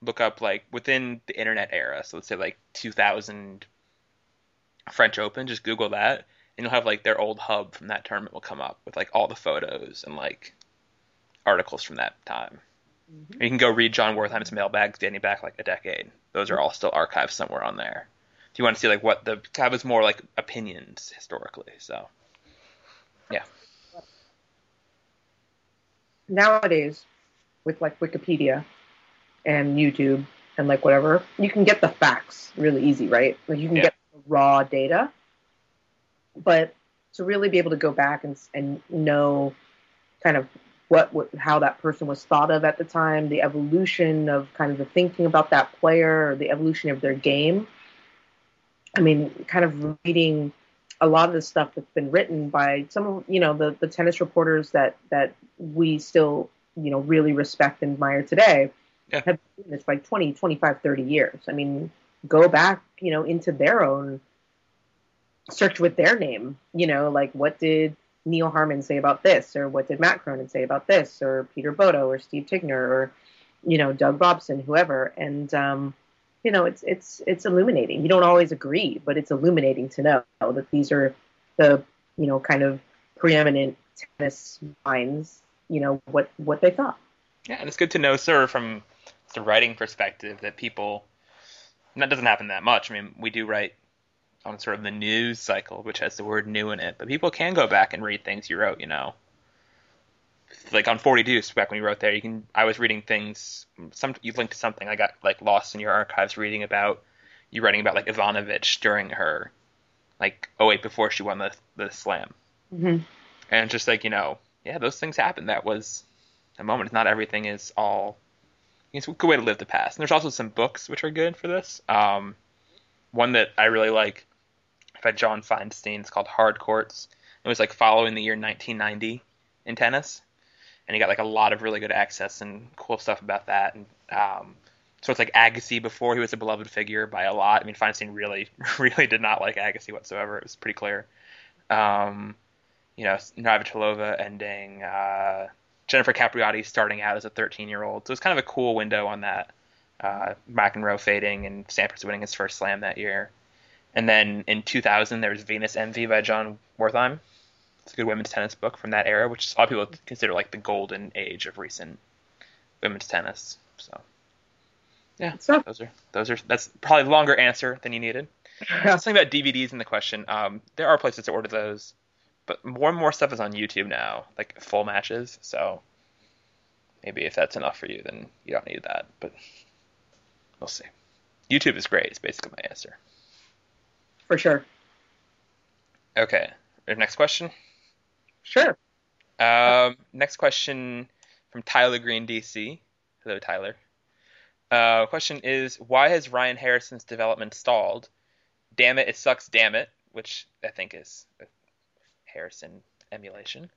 look up like within the internet era. So let's say like 2000 French Open, just Google that, and you'll have like their old hub from that tournament will come up with like all the photos and like articles from that time. Mhm. You can go read John Wertheim's mailbag dating back like a decade. Those are all still archived somewhere on there. If you want to see like what the that was more like opinions historically. So nowadays with like Wikipedia and YouTube and like whatever, you can get the facts really easy, right? Like you can Yeah. get raw data, but to really be able to go back and and know kind of what, what how that person was thought of at the time, the evolution of kind of the thinking about that player, or the evolution of their game. I mean, kind of reading a lot of the stuff that's been written by some of you know the the tennis reporters that that we still you know really respect and admire today Yeah. have been this like 20 25 30 years i mean go back you know into their own search with their name you know like what did neil harman say about this or what did matt cronin say about this or peter bodo or steve tignor or you know doug robson whoever and um you know it's it's it's illuminating you don't always agree but it's illuminating to know that these are the you know kind of preeminent tennis minds you know what what they thought yeah, and it's good to know, sir, from the writing perspective that people. That doesn't happen that much. I mean, we do write on sort of the news cycle, which has the word new in it, but people can go back and read things you wrote. You know, like on 40 Deuce, back when you wrote there, you can. I was reading things. Some you've linked to something. I got like lost in your archives reading about you writing about like Ivanovic during her like oh wait before she won the the slam. mm-hmm. and just like you know yeah those things happen that was a moment not everything is all it's a good way to live the past and there's also some books which are good for this um, one that i really like by john feinstein it's called hard courts it was like following the year 1990 in tennis and he got like a lot of really good access and cool stuff about that and um, so it's like Agassi before he was a beloved figure by a lot. I mean, Feinstein really, really did not like Agassi whatsoever. It was pretty clear. Um, you know, Navratilova ending, uh, Jennifer Capriati starting out as a 13 year old. So it's kind of a cool window on that. Uh, McEnroe fading and Sampras winning his first slam that year. And then in 2000, there was Venus Envy by John Wertheim. It's a good women's tennis book from that era, which a lot of people consider like the golden age of recent women's tennis. So yeah, stuff those are those are that's probably a longer answer than you needed. Yeah. Something about DVDs in the question. Um, there are places to order those, but more and more stuff is on YouTube now, like full matches. So maybe if that's enough for you, then you don't need that. But we'll see. YouTube is great. It's basically my answer. for sure Okay. Next question. Sure Um, next question from Tyler Green, DC. Hello, Tyler. Uh, question is why has Ryan Harrison's development stalled? Damn it, it sucks. Damn it, which I think is a Harrison emulation.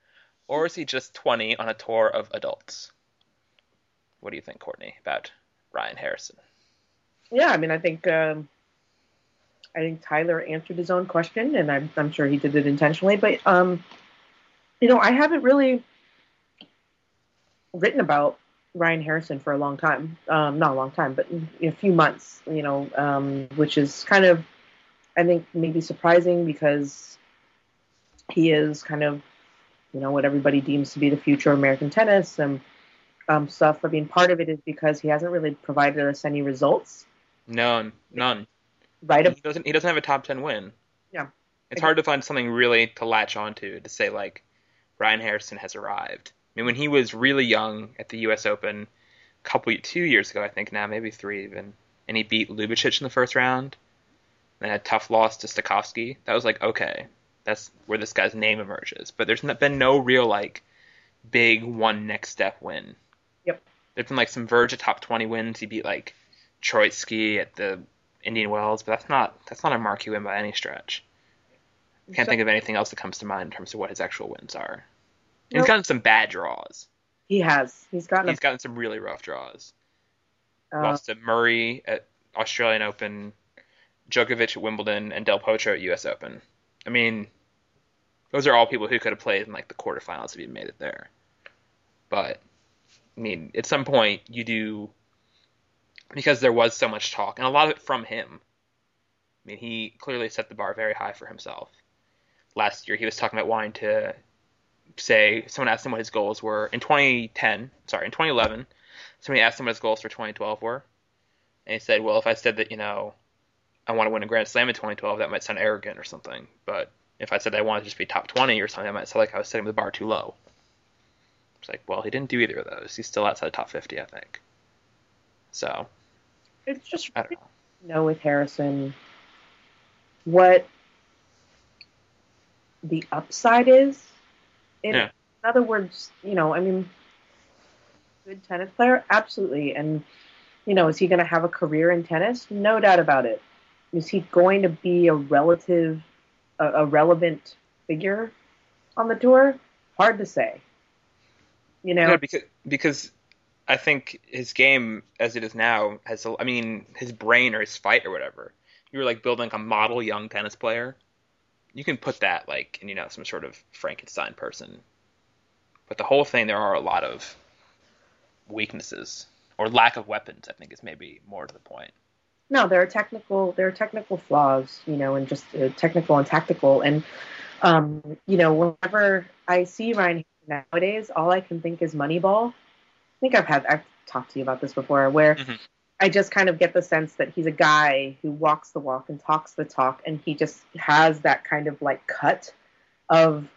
or is he just 20 on a tour of adults? What do you think, Courtney, about Ryan Harrison? Yeah, I mean, I think um, I think Tyler answered his own question, and I'm, I'm sure he did it intentionally. But um, you know, I haven't really written about Ryan Harrison for a long time. Um, not a long time, but a few months. You know, um, which is kind of, I think, maybe surprising because he is kind of, you know, what everybody deems to be the future of American tennis and um, stuff. I mean, part of it is because he hasn't really provided us any results. None, none. Right. He doesn't. He doesn't have a top 10 win. Yeah. It's hard to find something really to latch onto to say like Ryan Harrison has arrived. I mean, when he was really young at the U.S. Open, a couple two years ago, I think now, maybe three even, and he beat Ljubicic in the first round, then had a tough loss to Stakhovsky. That was like okay, that's where this guy's name emerges. But there's been no real like big one next step win. Yep. There's been like some verge of top 20 wins. He beat like Troicki at the Indian Wells, but that's not that's not a marquee win by any stretch. Can't think of anything else that comes to mind in terms of what his actual wins are. Nope. He's gotten some bad draws. He has. He's gotten. He's gotten some really rough draws. uh, Lost to Murray at Australian Open, Djokovic at Wimbledon, and Del Potro at U.S. Open. I mean, those are all people who could have played in like the quarterfinals if he made it there. But I mean, at some point you do because there was so much talk and a lot of it from him. I mean, he clearly set the bar very high for himself. Last year, he was talking about wanting to say someone asked him what his goals were in 2010. Sorry, in 2011, somebody asked him what his goals for 2012 were, and he said, "Well, if I said that you know I want to win a Grand Slam in 2012, that might sound arrogant or something. But if I said I want to just be top 20 or something, that might sound like I was setting the bar too low." It's like, well, he didn't do either of those. He's still outside the top 50, I think. So it's just I don't know. know with Harrison what the upside is. In, Yeah. in other words, you know, I mean, good tennis player, absolutely. And you know, is he going to have a career in tennis? No doubt about it. Is he going to be a relative, a, a relevant figure on the tour? Hard to say. You know, because because I think his game as it is now has, I mean his brain or his fight or whatever. You were like building a model young tennis player. You can put that like in you know some sort of Frankenstein person. But the whole thing there are a lot of weaknesses or lack of weapons. I think is maybe more to the point. no, there are technical there are technical flaws, you know, and just uh, technical and tactical. And um, you know, whenever I see Ryan nowadays, all I can think is Moneyball. I think I've had I've talked to you about this before, where Mhm. I just kind of get the sense that he's a guy who walks the walk and talks the talk, and he just has that kind of like cut of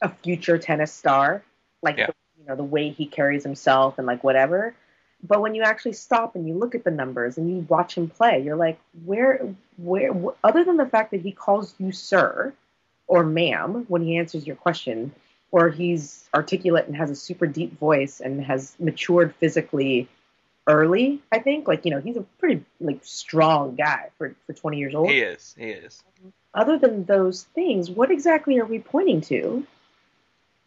a future tennis star, like Yeah. the, you know the way he carries himself and like whatever. But when you actually stop and you look at the numbers and you watch him play, you're like, where, where, wh- other than the fact that he calls you sir or ma'am when he answers your question, or he's articulate and has a super deep voice and has matured physically early, I think. Like, you know, he's a pretty like strong guy for, for 20 years old. He is. He is. Other than those things, what exactly are we pointing to?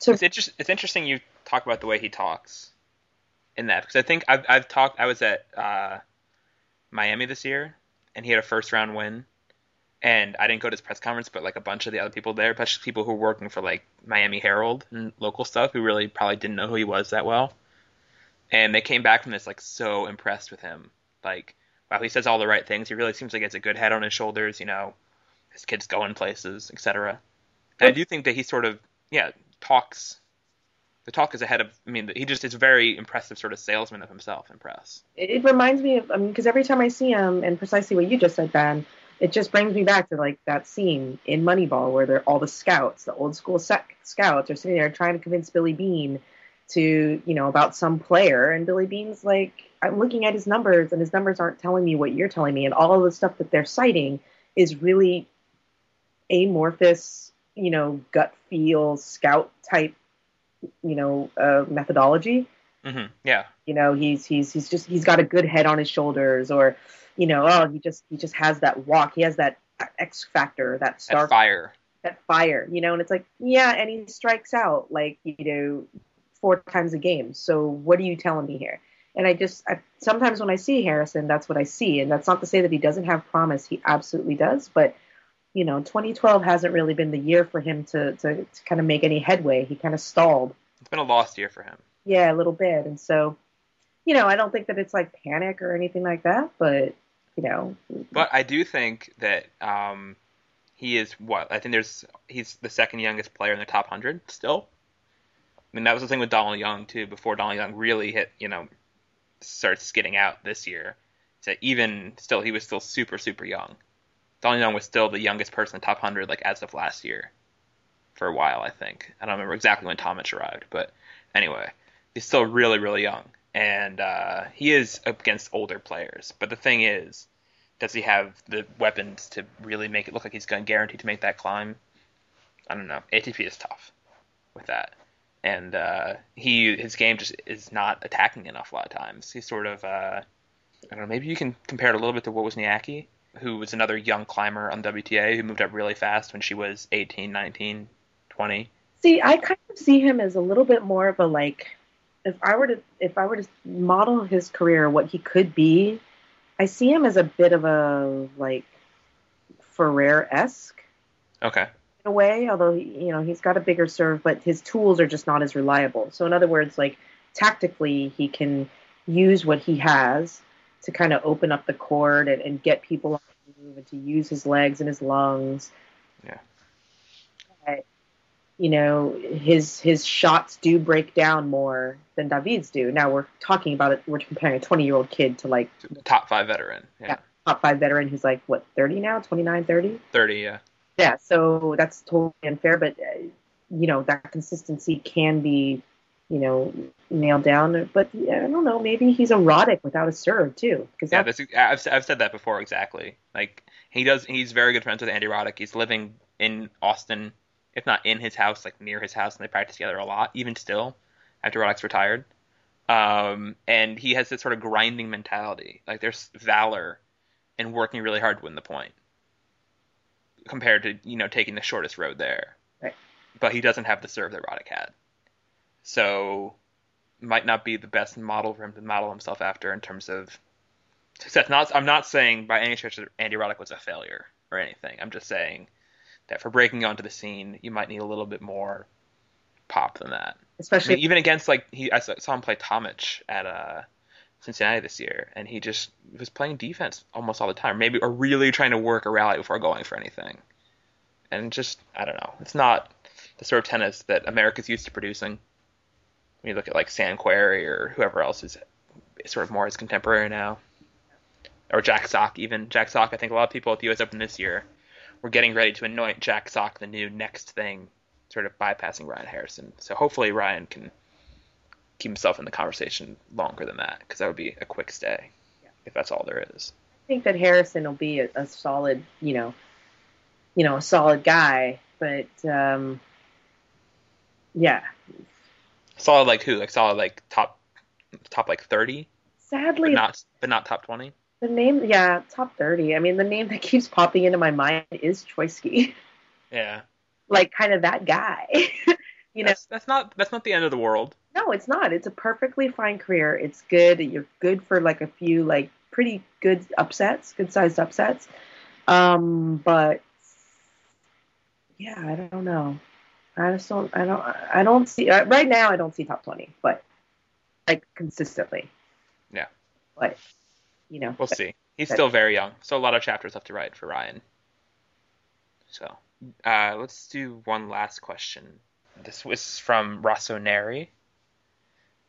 To It's, inter- it's interesting you talk about the way he talks in that because I think I've, I've talked. I was at uh, Miami this year, and he had a first round win, and I didn't go to his press conference, but like a bunch of the other people there, especially people who were working for like Miami Herald and local stuff, who really probably didn't know who he was that well, and they came back from this like so impressed with him, like wow, he says all the right things. He really seems like he has a good head on his shoulders. You know, his kids going places, etc. And I do think that he sort of yeah talks the talk is ahead of i mean he just is a very impressive sort of salesman of himself in press it, it reminds me of I mean, because every time I see him, and precisely what you just said, Ben, it just brings me back to like that scene in Moneyball where they're all the scouts, the old school sec- scouts, are sitting there trying to convince Billy Beane to, you know, about some player, and Billy Beane's like, I'm looking at his numbers, and his numbers aren't telling me what you're telling me, and all of the stuff that they're citing is really amorphous, you know, gut feel scout type, you know, uh, methodology. Hmm yeah. You know he's he's he's just he's got a good head on his shoulders or you know oh he just he just has that walk. He has that x factor that that star fire. That fire, you know. And it's like, yeah, and he strikes out like you know four times a game. So what are you telling me here? And I just I, sometimes when I see Harrison, that's what I see, and that's not to say that he doesn't have promise. He absolutely does, but you know, 2012 hasn't really been the year for him to to, to kind of make any headway. He kind of stalled. It's been a lost year for him. Yeah, a little bit, and so you know, I don't think that it's like panic or anything like that, but you know. But I do think that um, he is what I think. There's he's the second youngest player in the top hundred still. I mean, that was the thing with Donald Young too. Before Donald Young really hit, you know, starts skidding out this year. So even still, he was still super super young. Donald Young was still the youngest person in the top hundred, like as of last year, for a while. I think I don't remember exactly when Tomic arrived, but anyway, he's still really really young and uh, he is up against older players. But the thing is, does he have the weapons to really make it look like he's going to guarantee to make that climb? I don't know. ATP is tough with that, and uh, he his game just is not attacking enough a lot of times. He's sort of uh, I don't know. Maybe you can compare it a little bit to Wozniacki, who was another young climber on WTA who moved up really fast when she was 18, 19, 20. See, I kind of see him as a little bit more of a like if I were to if I were to model his career, what he could be, I see him as a bit of a like Ferrer esque. Okay. In a way, although he, you know he's got a bigger serve, but his tools are just not as reliable. So in other words, like tactically, he can use what he has to kind of open up the court and, and get people on the move and to use his legs and his lungs. Yeah you know his his shots do break down more than David's do. Now we're talking about it. We're comparing a 20 year old kid to like top five veteran. Yeah. yeah. top five veteran who's like what 30 now, 29, 30. 30, yeah. Yeah, so that's totally unfair, but uh, you know that consistency can be, you know, nailed down. But I don't know, maybe he's a Roddick without a serve too. Because yeah, that's, I've I've said that before exactly. Like he does, he's very good friends with Andy Roddick. He's living in Austin if not in his house, like near his house, and they practice together a lot, even still, after Roddick's retired. Um, and he has this sort of grinding mentality. Like there's valor in working really hard to win the point, compared to you know taking the shortest road there. Right. But he doesn't have the serve that Roddick had, so might not be the best model for him to model himself after in terms of success. Not, I'm not saying by any stretch that Andy Roddick was a failure or anything. I'm just saying that for breaking onto the scene, you might need a little bit more pop than that. Especially I mean, even against like he, I saw him play Tomic at uh, Cincinnati this year, and he just was playing defense almost all the time, maybe or really trying to work a rally before going for anything. And just I don't know, it's not the sort of tennis that America's used to producing. When you look at like Sam Querrey or whoever else is sort of more his contemporary now, or Jack Sock even Jack Sock. I think a lot of people at the U.S. Open this year we're getting ready to anoint Jack Sock the new next thing, sort of bypassing Ryan Harrison. So hopefully Ryan can keep himself in the conversation longer than that, because that would be a quick stay, yeah. if that's all there is. I think that Harrison will be a, a solid, you know, you know, a solid guy, but um, yeah. Solid like who? Like solid like top, top like thirty. Sadly, but not but not top twenty. The name, yeah, top thirty. I mean, the name that keeps popping into my mind is Troicki. Yeah. like kind of that guy. you know, that's, that's not that's not the end of the world. No, it's not. It's a perfectly fine career. It's good. You're good for like a few like pretty good upsets, good sized upsets. Um, but yeah, I don't know. I just don't. I don't. I don't see uh, right now. I don't see top twenty, but like consistently. Yeah. But you know. We'll see. He's but, still very young, so a lot of chapters left to write for Ryan. So uh, let's do one last question. This was from Rossoneri.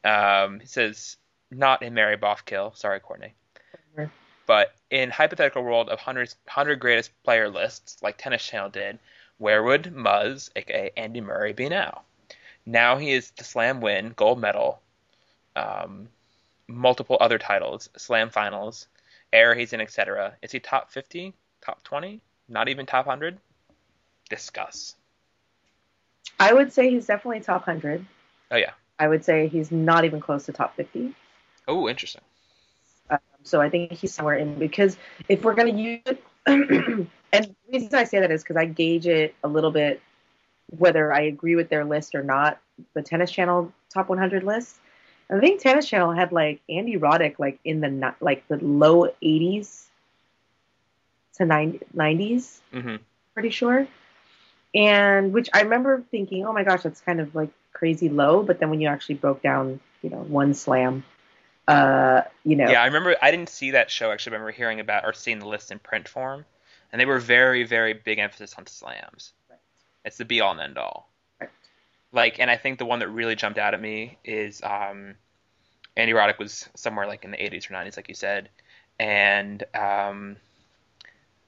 Um, he says, not in Mary Bothkill. Sorry, Courtney. Mm-hmm. But in hypothetical world of 100, 100 greatest player lists, like Tennis Channel did, where would Muzz, aka Andy Murray, be now? Now he is the Slam win, gold medal, um, multiple other titles, Slam finals, air he's in, etc. Is he top 50, top 20, not even top 100? Discuss. I would say he's definitely top 100. Oh, yeah. I would say he's not even close to top 50. Oh, interesting. Um, so I think he's somewhere in because if we're going to use it and the reason I say that is because I gauge it a little bit whether I agree with their list or not. The Tennis Channel top 100 list. And I think Tennis Channel had like Andy Roddick like in the like the low 80s to 90, 90s, hmm pretty sure. And which I remember thinking, oh my gosh, that's kind of like crazy low. But then when you actually broke down, you know, one slam, uh, you know, Yeah, I remember. I didn't see that show. Actually, I remember hearing about or seeing the list in print form, and they were very, very big emphasis on slams. Right. It's the be all and end all. Right. Like, and I think the one that really jumped out at me is um, Andy Roddick was somewhere like in the 80s or 90s, like you said, and um,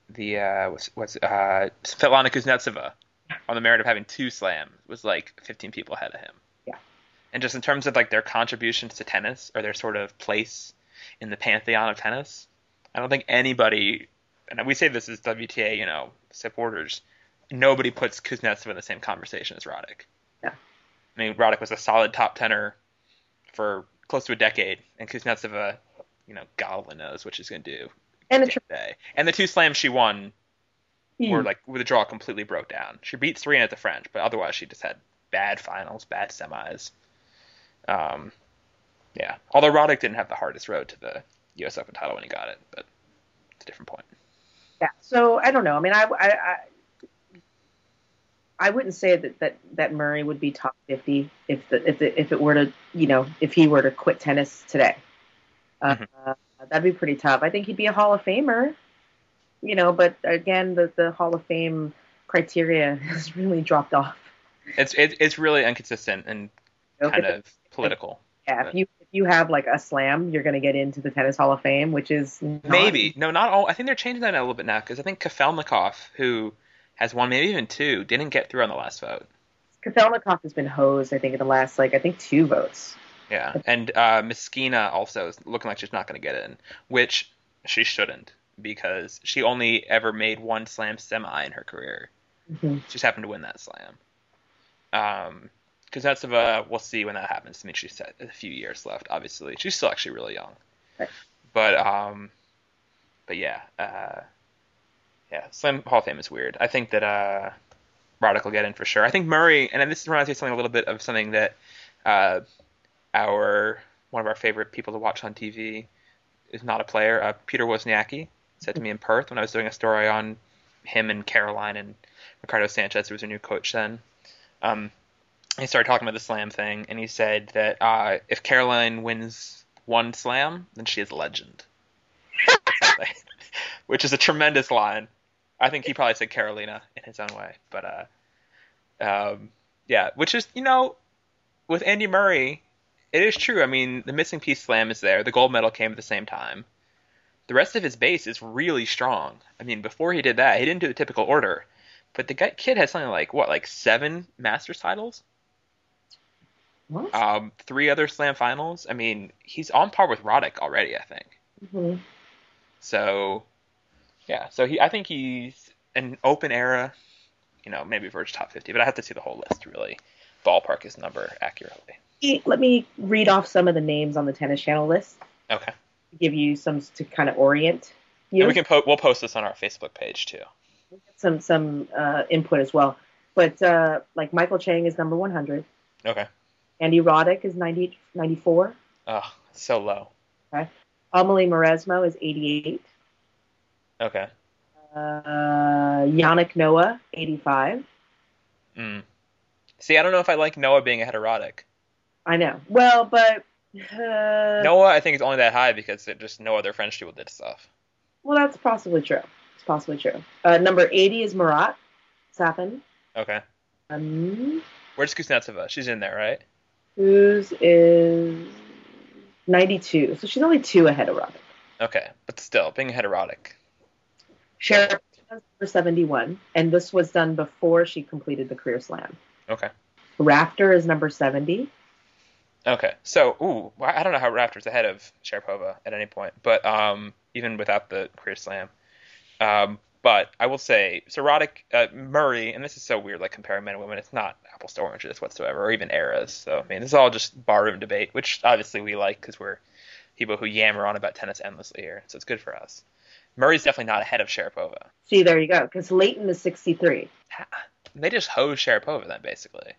the uh, what's what's uh, Svetlana Kuznetsova on the merit of having two slams was like 15 people ahead of him. Yeah. And just in terms of like their contributions to tennis or their sort of place in the pantheon of tennis, I don't think anybody, and we say this as WTA, you know, supporters, nobody puts Kuznetsov in the same conversation as Roddick. Yeah. I mean, Roddick was a solid top tenor for close to a decade, and Kuznetsova, uh, you know, God only knows what she's going to do and today. And the two slams she won were Hmm. like with the draw completely broke down. She beat Serena at the French, but otherwise she just had bad finals, bad semis. Um, yeah. Although Roddick didn't have the hardest road to the U.S. Open title when he got it, but it's a different point. Yeah. So I don't know. I mean, I, I, I, I wouldn't say that, that, that Murray would be top 50 if the, if the, if it were to, you know, if he were to quit tennis today. Uh, Mhm. that'd be pretty tough. I think he'd be a Hall of Famer, you know, but again, the, the Hall of Fame criteria has really dropped off. It's it, it's really inconsistent and You know, kind of political. yeah, if you if you have like a slam, you're going to get into the Tennis Hall of Fame, which is not- Maybe no, not all. I think they're changing that a little bit now because I think Kafelnikov, who has one, maybe even two, didn't get through on the last vote. Kafelnikov has been hosed. I think in the last like I think two votes. Yeah, and uh, Myskina also is looking like she's not going to get in, which she shouldn't because she only ever made one slam semi in her career. hmm She's happened to win that slam. Because Um, Kuznetsova, we'll see when that happens. I mean, she's a few years left. Obviously, she's still actually really young. Right. But um, but yeah, uh, yeah, Slam Hall of Fame is weird. I think that uh, Roddick will get in for sure. I think Murray, and this reminds me of something a little bit of something that uh, our one of our favorite people to watch on TV is not a player. Uh, Peter Wozniacki said to me in Perth when I was doing a story on him and Caroline and Ricardo Sanchez, who was a new coach then. Um, he started talking about the slam thing, and he said that uh, if Caroline wins one slam, then she is a legend. Which is a tremendous line. I think he probably said Carolina in his own way, but uh, um, yeah, which is you know, with Andy Murray, it is true. I mean, the missing piece slam is there. The gold medal came at the same time. The rest of his base is really strong. I mean, before he did that, he didn't do the typical order, but the guy, kid has something like what, like seven Masters titles, What? um, three other Slam finals. I mean, he's on par with Roddick already. I think. Mhm. So, yeah. So he, I think he's an open era. You know, maybe verge top fifty, but I have to see the whole list to really ballpark his number accurately. Let me read off some of the names on the Tennis Channel list. Okay. Give you some to kind of orient you. And we can po- we'll post this on our Facebook page too. some some uh, input as well. But uh, like Michael Chang is number 100. Okay. Andy Roddick is 90, 94. Oh, so low. Okay. Amelie Mauresmo is 88. Okay. Uh, Yannick Noah, 85. Mm. See, I don't know if I like Noah being ahead of Roddick. I know. Well, but uh, Noah, I think is only that high because just no other French people did stuff. well, that's possibly true. It's possibly true. Uh, number 80 is Marat Safin. Okay. Um, Where's Kuznetsova? She's in there, right? whose is 92. So she's only two ahead of Roddick. Okay, but still, being ahead of Roddick. Sharapova is number 71, and this was done before she completed the career slam. Okay. Rafter is number 70. Okay. So, ooh, I don't know how Rafter's ahead of Sharapova at any point, but um, even without the career slam. Um, but I will say, so Roddick, uh, Murray, and this is so weird, like comparing men and women. It's not apples to oranges whatsoever, or even eras. So, I mean, this is all just barroom debate, which obviously we like because we're people who yammer on about tennis endlessly here, so it's good for us. Murray's definitely not ahead of Sharapova. See, there you go. Because Lleyton is 63. They just hose Sharapova then, basically.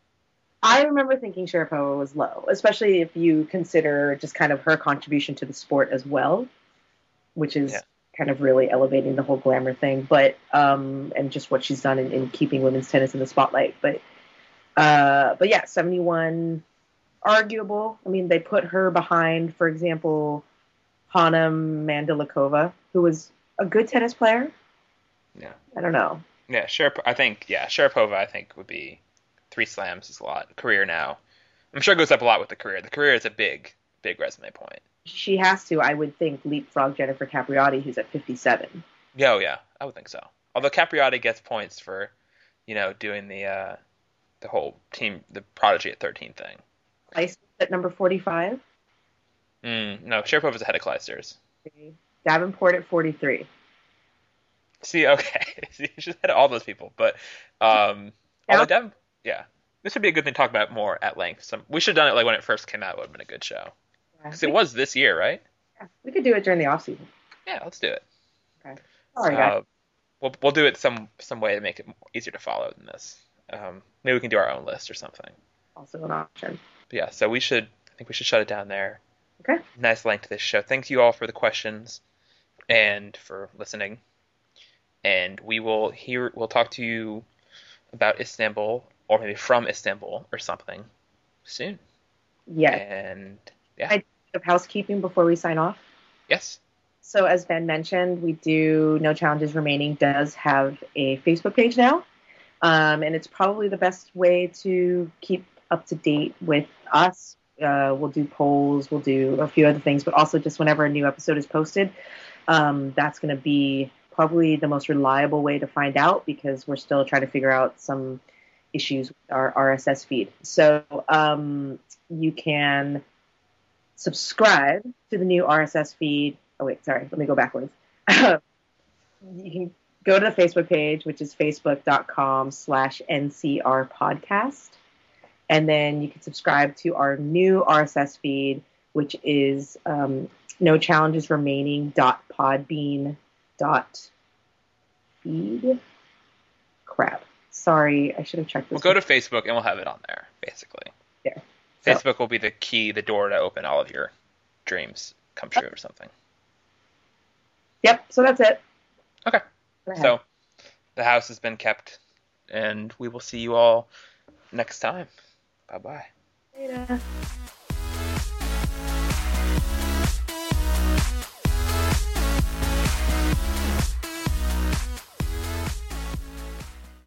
I remember thinking Sharapova was low, especially if you consider just kind of her contribution to the sport as well, which is Yeah. kind of really elevating the whole glamour thing. But um, and just what she's done in, in keeping women's tennis in the spotlight. But uh, but yeah, 71 arguable. I mean, they put her behind, for example, Hana Mandlikova, who was a good tennis player. Yeah. I don't know. Yeah, Sharap- I think yeah, Sharapova I think would be three slams is a lot. Career now. I'm sure it goes up a lot with the career. The career is a big, big resume point. She has to, I would think, leapfrog Jennifer Capriati, who's at 57. Yeah, oh yeah, I would think so. Although Capriati gets points for, you know, doing the uh, the whole team, the prodigy at 13 thing. Ice at number 45. Mm, no, Sharapova's ahead of Clijsters. Davenport at 43. See, okay, See, she's ahead of all those people, but um, Yeah. although Dav- yeah, this would be a good thing to talk about more at length. Some we should have done it like when it first came out. It Would have been a good show because it was this year, right? Yeah, we could do it during the off season. Yeah, let's do it. Sorry, guys. Uh, we'll we'll do it some some way to make it easier to follow than this. Um, maybe we can do our own list or something. Also an option. But yeah, so we should I think we should shut it down there. Okay. Nice length to this show. Thank you all for the questions and for listening. And we will hear we'll talk to you about Istanbul or maybe from Istanbul or something soon. Yeah. And yeah. I- Of housekeeping before we sign off. yes. So as Ben mentioned, we do No Challenges Remaining does have a Facebook page now. Um, and it's probably the best way to keep up to date with us. Uh, we'll do polls, we'll do a few other things, but also just whenever a new episode is posted, um, that's going to be probably the most reliable way to find out because we're still trying to figure out some issues with our RSS feed. So um, you can subscribe to the new RSS feed. Oh wait, sorry, let me go backwards. you can go to the Facebook page, which is facebook.com slash NCR podcast. And then you can subscribe to our new RSS feed, which is um, no challenges remaining dot podbean dot feed. Crap. Sorry, I should have checked this. We'll go to Facebook and we'll have it on there, basically. There. So- Facebook will be the key, the door to open all of your dreams come true or something. Yep, so that's it. Okay. So the house has been kept, and we will see you all next time. Bye bye. Later.